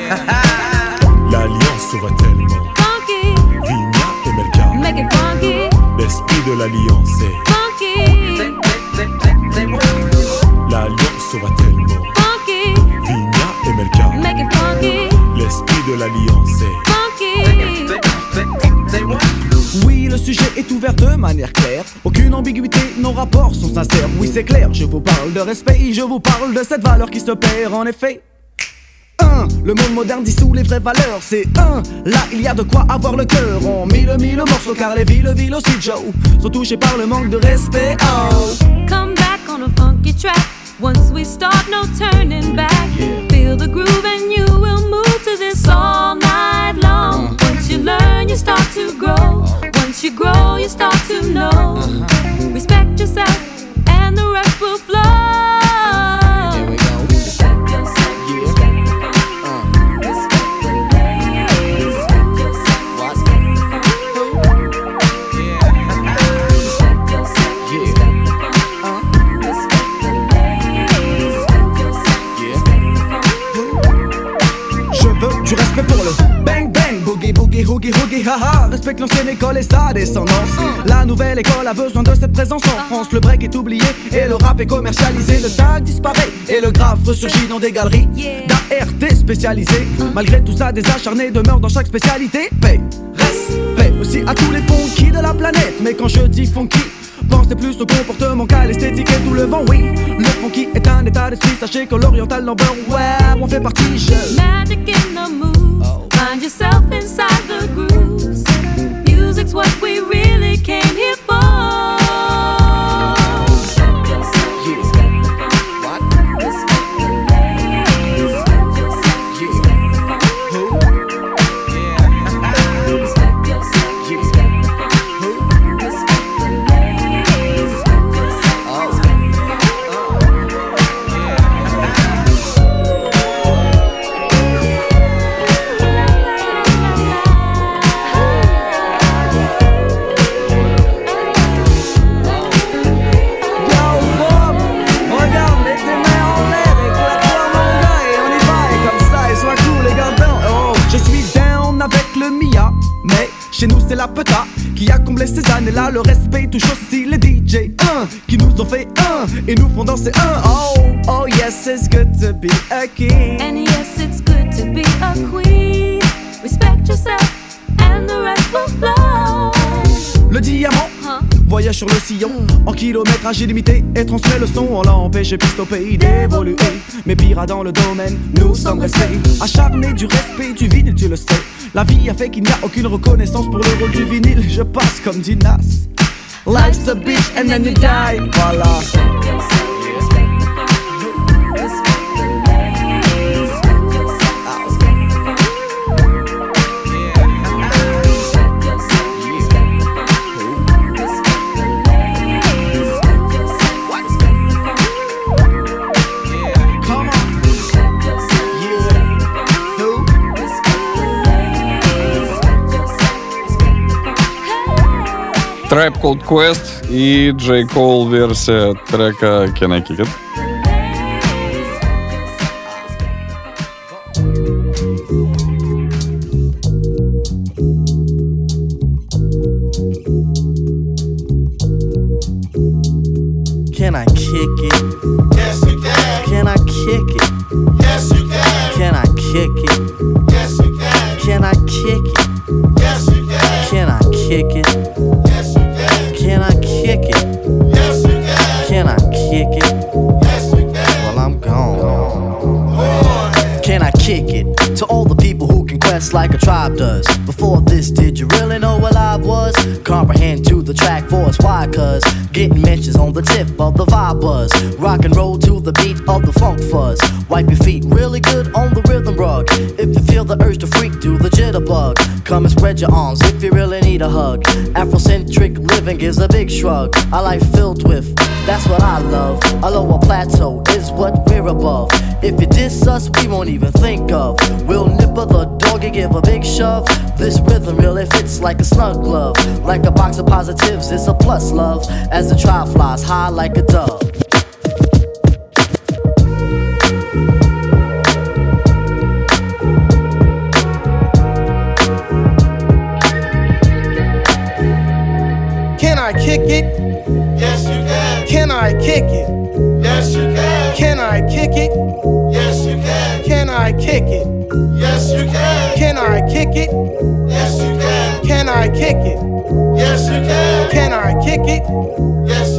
Speaker 45: L'alliance va tellement.
Speaker 5: Funky.
Speaker 45: Vigna et Merca.
Speaker 5: Make it funky.
Speaker 45: L'esprit de l'alliance est.
Speaker 5: Funky.
Speaker 45: L'alliance va tellement.
Speaker 5: Funky.
Speaker 45: Vigna et Merca.
Speaker 5: Make it funky.
Speaker 45: L'esprit de l'alliance est.
Speaker 5: Funky.
Speaker 46: Oui, le sujet est ouvert de manière claire. Aucune ambiguïté, nos rapports sont sincères. Oui, c'est clair, je vous parle de respect, je vous parle de cette valeur qui se perd en effet. 1. Le monde moderne dissout les vraies valeurs, c'est 1. Là, il y a de quoi avoir le cœur. On mille mille morceaux car les villes, villes aussi, Joe, sont touchées par le manque de respect. Oh.
Speaker 5: Come back on a funky track. Once we start, no turning back. Feel the groove and you will move to this all night long. Once you learn, you start to grow. Once you grow, you start to know. Uh-huh. Respect yourself, and the rest will flow.
Speaker 46: Respecte l'ancienne école et sa descendance. La nouvelle école a besoin de cette présence en France. Le break est oublié et le rap est commercialisé. Le tag disparaît et le graphe ressurgit dans des galeries d'ART spécialisées. Malgré tout ça, des acharnés demeurent dans chaque spécialité. Paix, respect aussi à tous les funky de la planète. Mais quand je dis funky, Pensez plus au comportement qu'à l'esthétique et tout le vent, oui. Le funky est un état d'esprit, sachez que l'oriental number, ouais, on fait partie. Je...
Speaker 5: In the. Find yourself inside the. What we really came here for.
Speaker 46: La peta qui a comblé ces années-là. Le respect touche aussi les DJ, un qui nous ont fait un et nous font danser un. Oh, oh yes, it's good to be a king.
Speaker 5: And yes, it's good to be a queen. Respect yourself, and the rest will flow.
Speaker 46: Le diamant voyage sur le sillon en kilométrage illimité et transmet le son. On l'a empêché piste au pays d'évoluer. Mais pire dans le domaine, nous sommes restés acharnés du respect du vinyle, tu le sais. La vie a fait qu'il n'y a aucune reconnaissance pour le rôle du vinyle. Je passe comme dit Nas. Life's a bitch and then you die. Voilà.
Speaker 9: Tribe Called Quest и J. Cole версия трека Can I Kick It?
Speaker 47: Rock and roll to the beat of the funk fuzz. Wipe your feet really good on the rhythm rug. If you feel the urge to freak, do the jitterbug. Come and spread your arms if you really need a hug. Afrocentric living gives a big shrug. A life filled with, that's what I love. A lower plateau is what we're above. If you diss us, we won't even think of. We'll nipper the dog and give a big shove. This rhythm really fits like a snug glove. Like a box of positives, it's a plus love. As the tribe flies high like a dove.
Speaker 41: Kick it? Yes, you can. Can I kick it? Yes, you can. Can I kick it? Yes, you can. Can I kick it? Yes, you can. Can I kick it? Yes, you can. Can I kick it? Yes, you can. Can I kick it? Yes,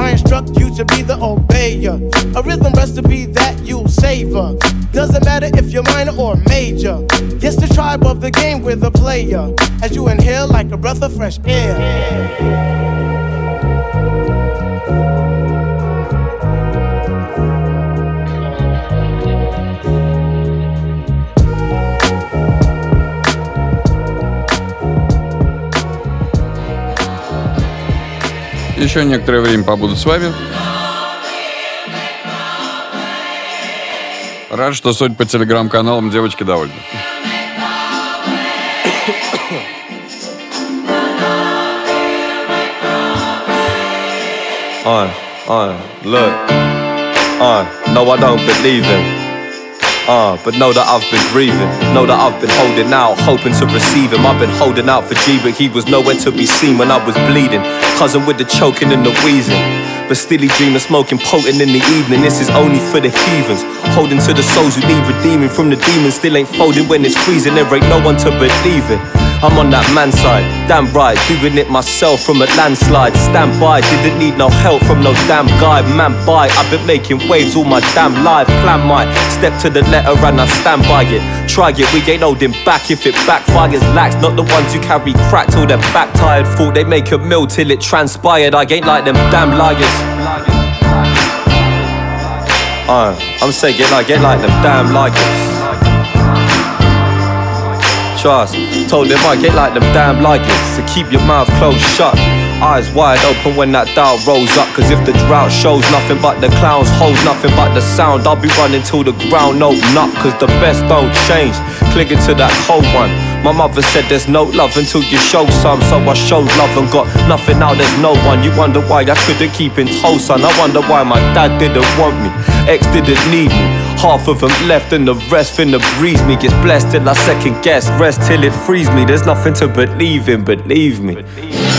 Speaker 41: I instruct you to be the obeyer. A rhythm recipe that you'll savor. Doesn't matter if you're minor or major. Yes, the tribe of the game with a player. As you inhale like a breath of fresh air.
Speaker 14: Еще некоторое время побуду с вами. Рад, что, судя по телеграм-каналам, девочки довольны.
Speaker 10: I, I, look. I, no, I don't believe him. Uh, but know that I've been grieving. Know that I've been holding out, hoping to receive him. I've been holding out for G, but he was nowhere to be seen when I was bleeding. Cousin with the choking and the wheezing. But still he dream of smoking potent in the evening. This is only for the heathens. Holding to the souls who need redeeming from the demons. Still ain't folding when it's freezing. There ain't no one to believe in. I'm on that man side, damn right, doing it myself from a landslide. Stand by, didn't need no help from no damn guy. Man, by, I've been making waves all my damn life. Plan my step to the letter and I stand by it. Try it, we ain't holding back if it backfires. Lax, not the ones who carry crack till they're back tired. Thought they make a mill till it transpired. I ain't like them damn liars. Uh, I'm saying I get like them damn liars. Told them I get like them damn liars. So keep your mouth closed shut. Eyes wide open when that doubt rolls up. Cause if the drought shows nothing but the clowns, hold nothing but the sound, I'll be running till the ground open up. Cause the best don't change. Clinging to that cold one. My mother said there's no love until you show some. So I showed love and got nothing now, there's no one. You wonder why I couldn't keep in tow, son. I wonder why my dad didn't want me. Ex didn't need me. Half of them left and the rest finna breeze me. Gets blessed till I second guess. Rest till it frees me. There's nothing to believe in, believe me.
Speaker 5: And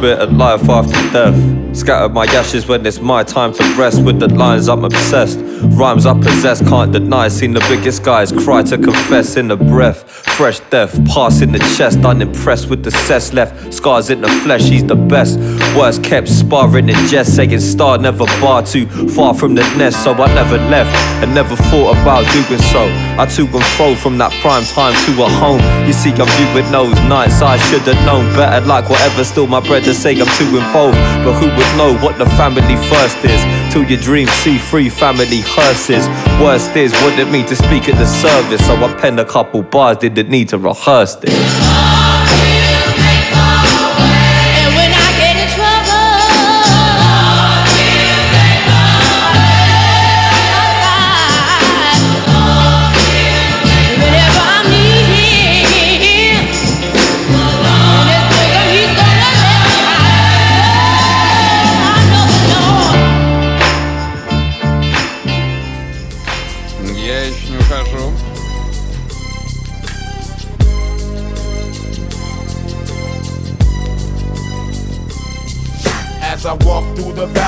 Speaker 10: bit of life after death. Scattered my ashes when it's my time to rest. With the lines, I'm obsessed. Rhymes I possess, can't deny. Seen the biggest guys cry to confess in the breath. Fresh death, pass in the chest. Unimpressed with the cess left. Scars in the flesh, he's the best. Worst kept sparring in jest. Saying star never bar too far from the nest. So I never left and never thought about doing so. I to and fro from that prime time to a home. You see, I'm viewing those nights. I should have known better. Like whatever, still my brother say I'm too involved. But who would know what the family first is? Till your dreams see free family hearses. Worst is, what it mean to speak at the service. So I penned a couple bars, didn't need to rehearse this.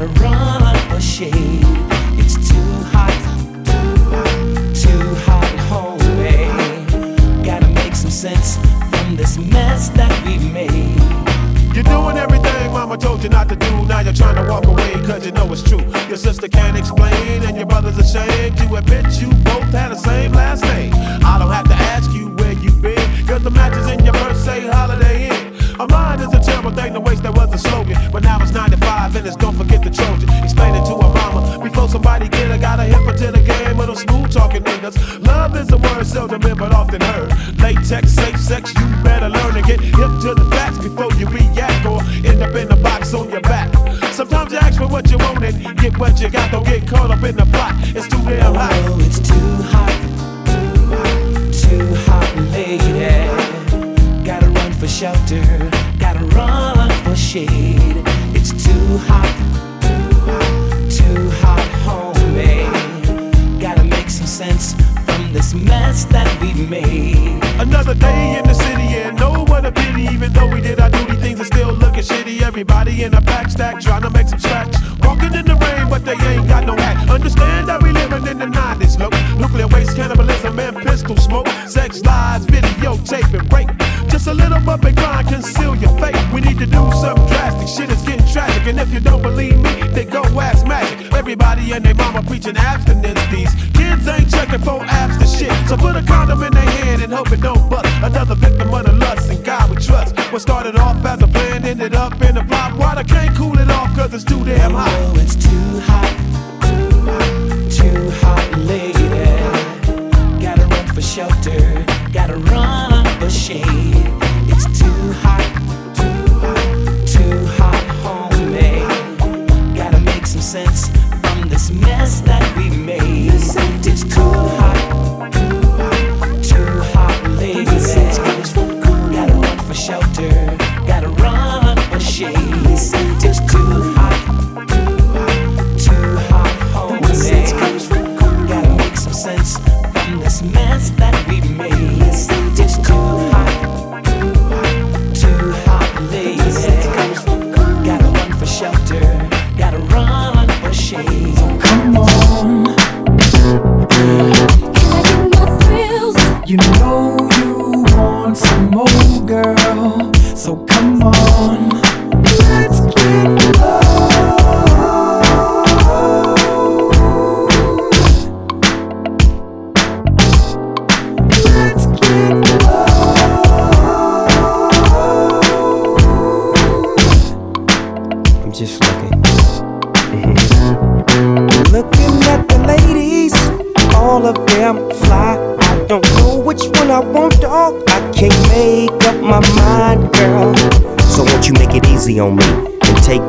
Speaker 48: Gotta run for shade. It's too hot, too hot, too hot, homie. Gotta make some sense from this mess that we've made.
Speaker 49: You're doing everything mama told you not to do. Now you're trying to walk away cause you know it's true. Your sister can't explain and your brother's ashamed to admit you both had the same last name. I don't have to ask you where you've been cause the matches in your purse say holiday inn. A mind is a terrible thing to waste, that was a slogan. But now it's 95 it's don't forget the Trojan. Explain it to a mama before somebody get her. Gotta hip her to the game with those smooth talking niggas. Love is a word seldom but often heard. Latex, safe sex, you better learn to get hip to the facts before you react or end up in the box on your back. Sometimes you ask for what you want get what you got. Don't get caught up in the plot. It's too damn hot.
Speaker 48: Oh, it's too hot, too hot, too hot, lady. Gotta run for shelter, gotta run for shade.
Speaker 49: Just a little bump and grind, conceal your fate. We need to do something drastic. Shit tragic, and if you don't believe me, then go ask magic. Everybody and their mama preaching abstinence. These kids ain't checking for apps to shit. So put a condom in their hand and hope it don't bust. Another victim of the lust and God we trust. What started off as a plan ended up in a flop. Water can't cool it off cause it's too damn hot.
Speaker 48: Oh, it's too hot,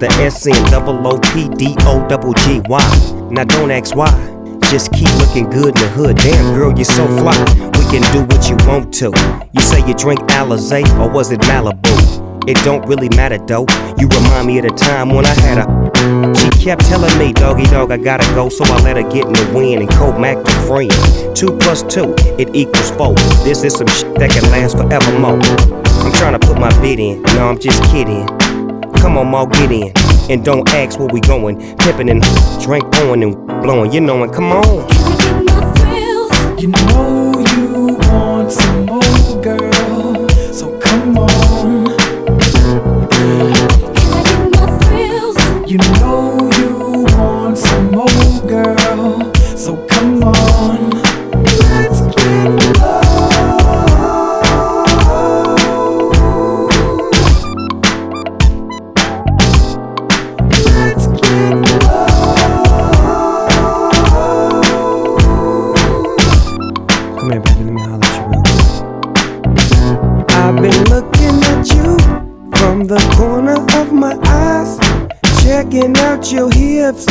Speaker 24: The S N double O P D O double G Y. Now don't ask why. Just keep looking good in the hood. Damn girl, you're so fly. We can do what you want to. You say you drink Alizé or was it Malibu? It don't really matter though. You remind me of the time when I had a. She kept telling me, Doggy Dogg, I gotta go, so I let her get in the wind and co Mac the friend. Two plus two, it equals four. This is some shit that can last forevermore. I'm trying to put my bid in, no, I'm just kidding. Come on, Maul, get in. And don't ask where we going. Pippin' and drink on and blowing, you knowin', come on.
Speaker 48: You know you want some more, girl. So come on.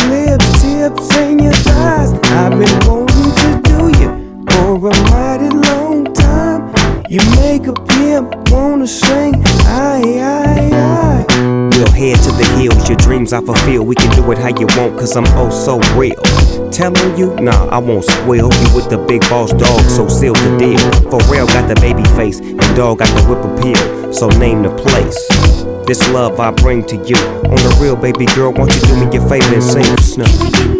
Speaker 24: Lips, tips, and your thighs. I've been wanting to do you for a mighty long time. You make a pimp wanna sing, aye, aye, aye. We'll head to the hills, your dreams I fulfill. We can do it how you want, cause I'm oh so real. Telling you, nah, I won't spoil you with the big boss dog, so seal the deal. For real, got the baby face, and dog got the whip appeal, so name the place. This love I bring to you. On the real, baby girl, won't you do me your favor and sing the snow?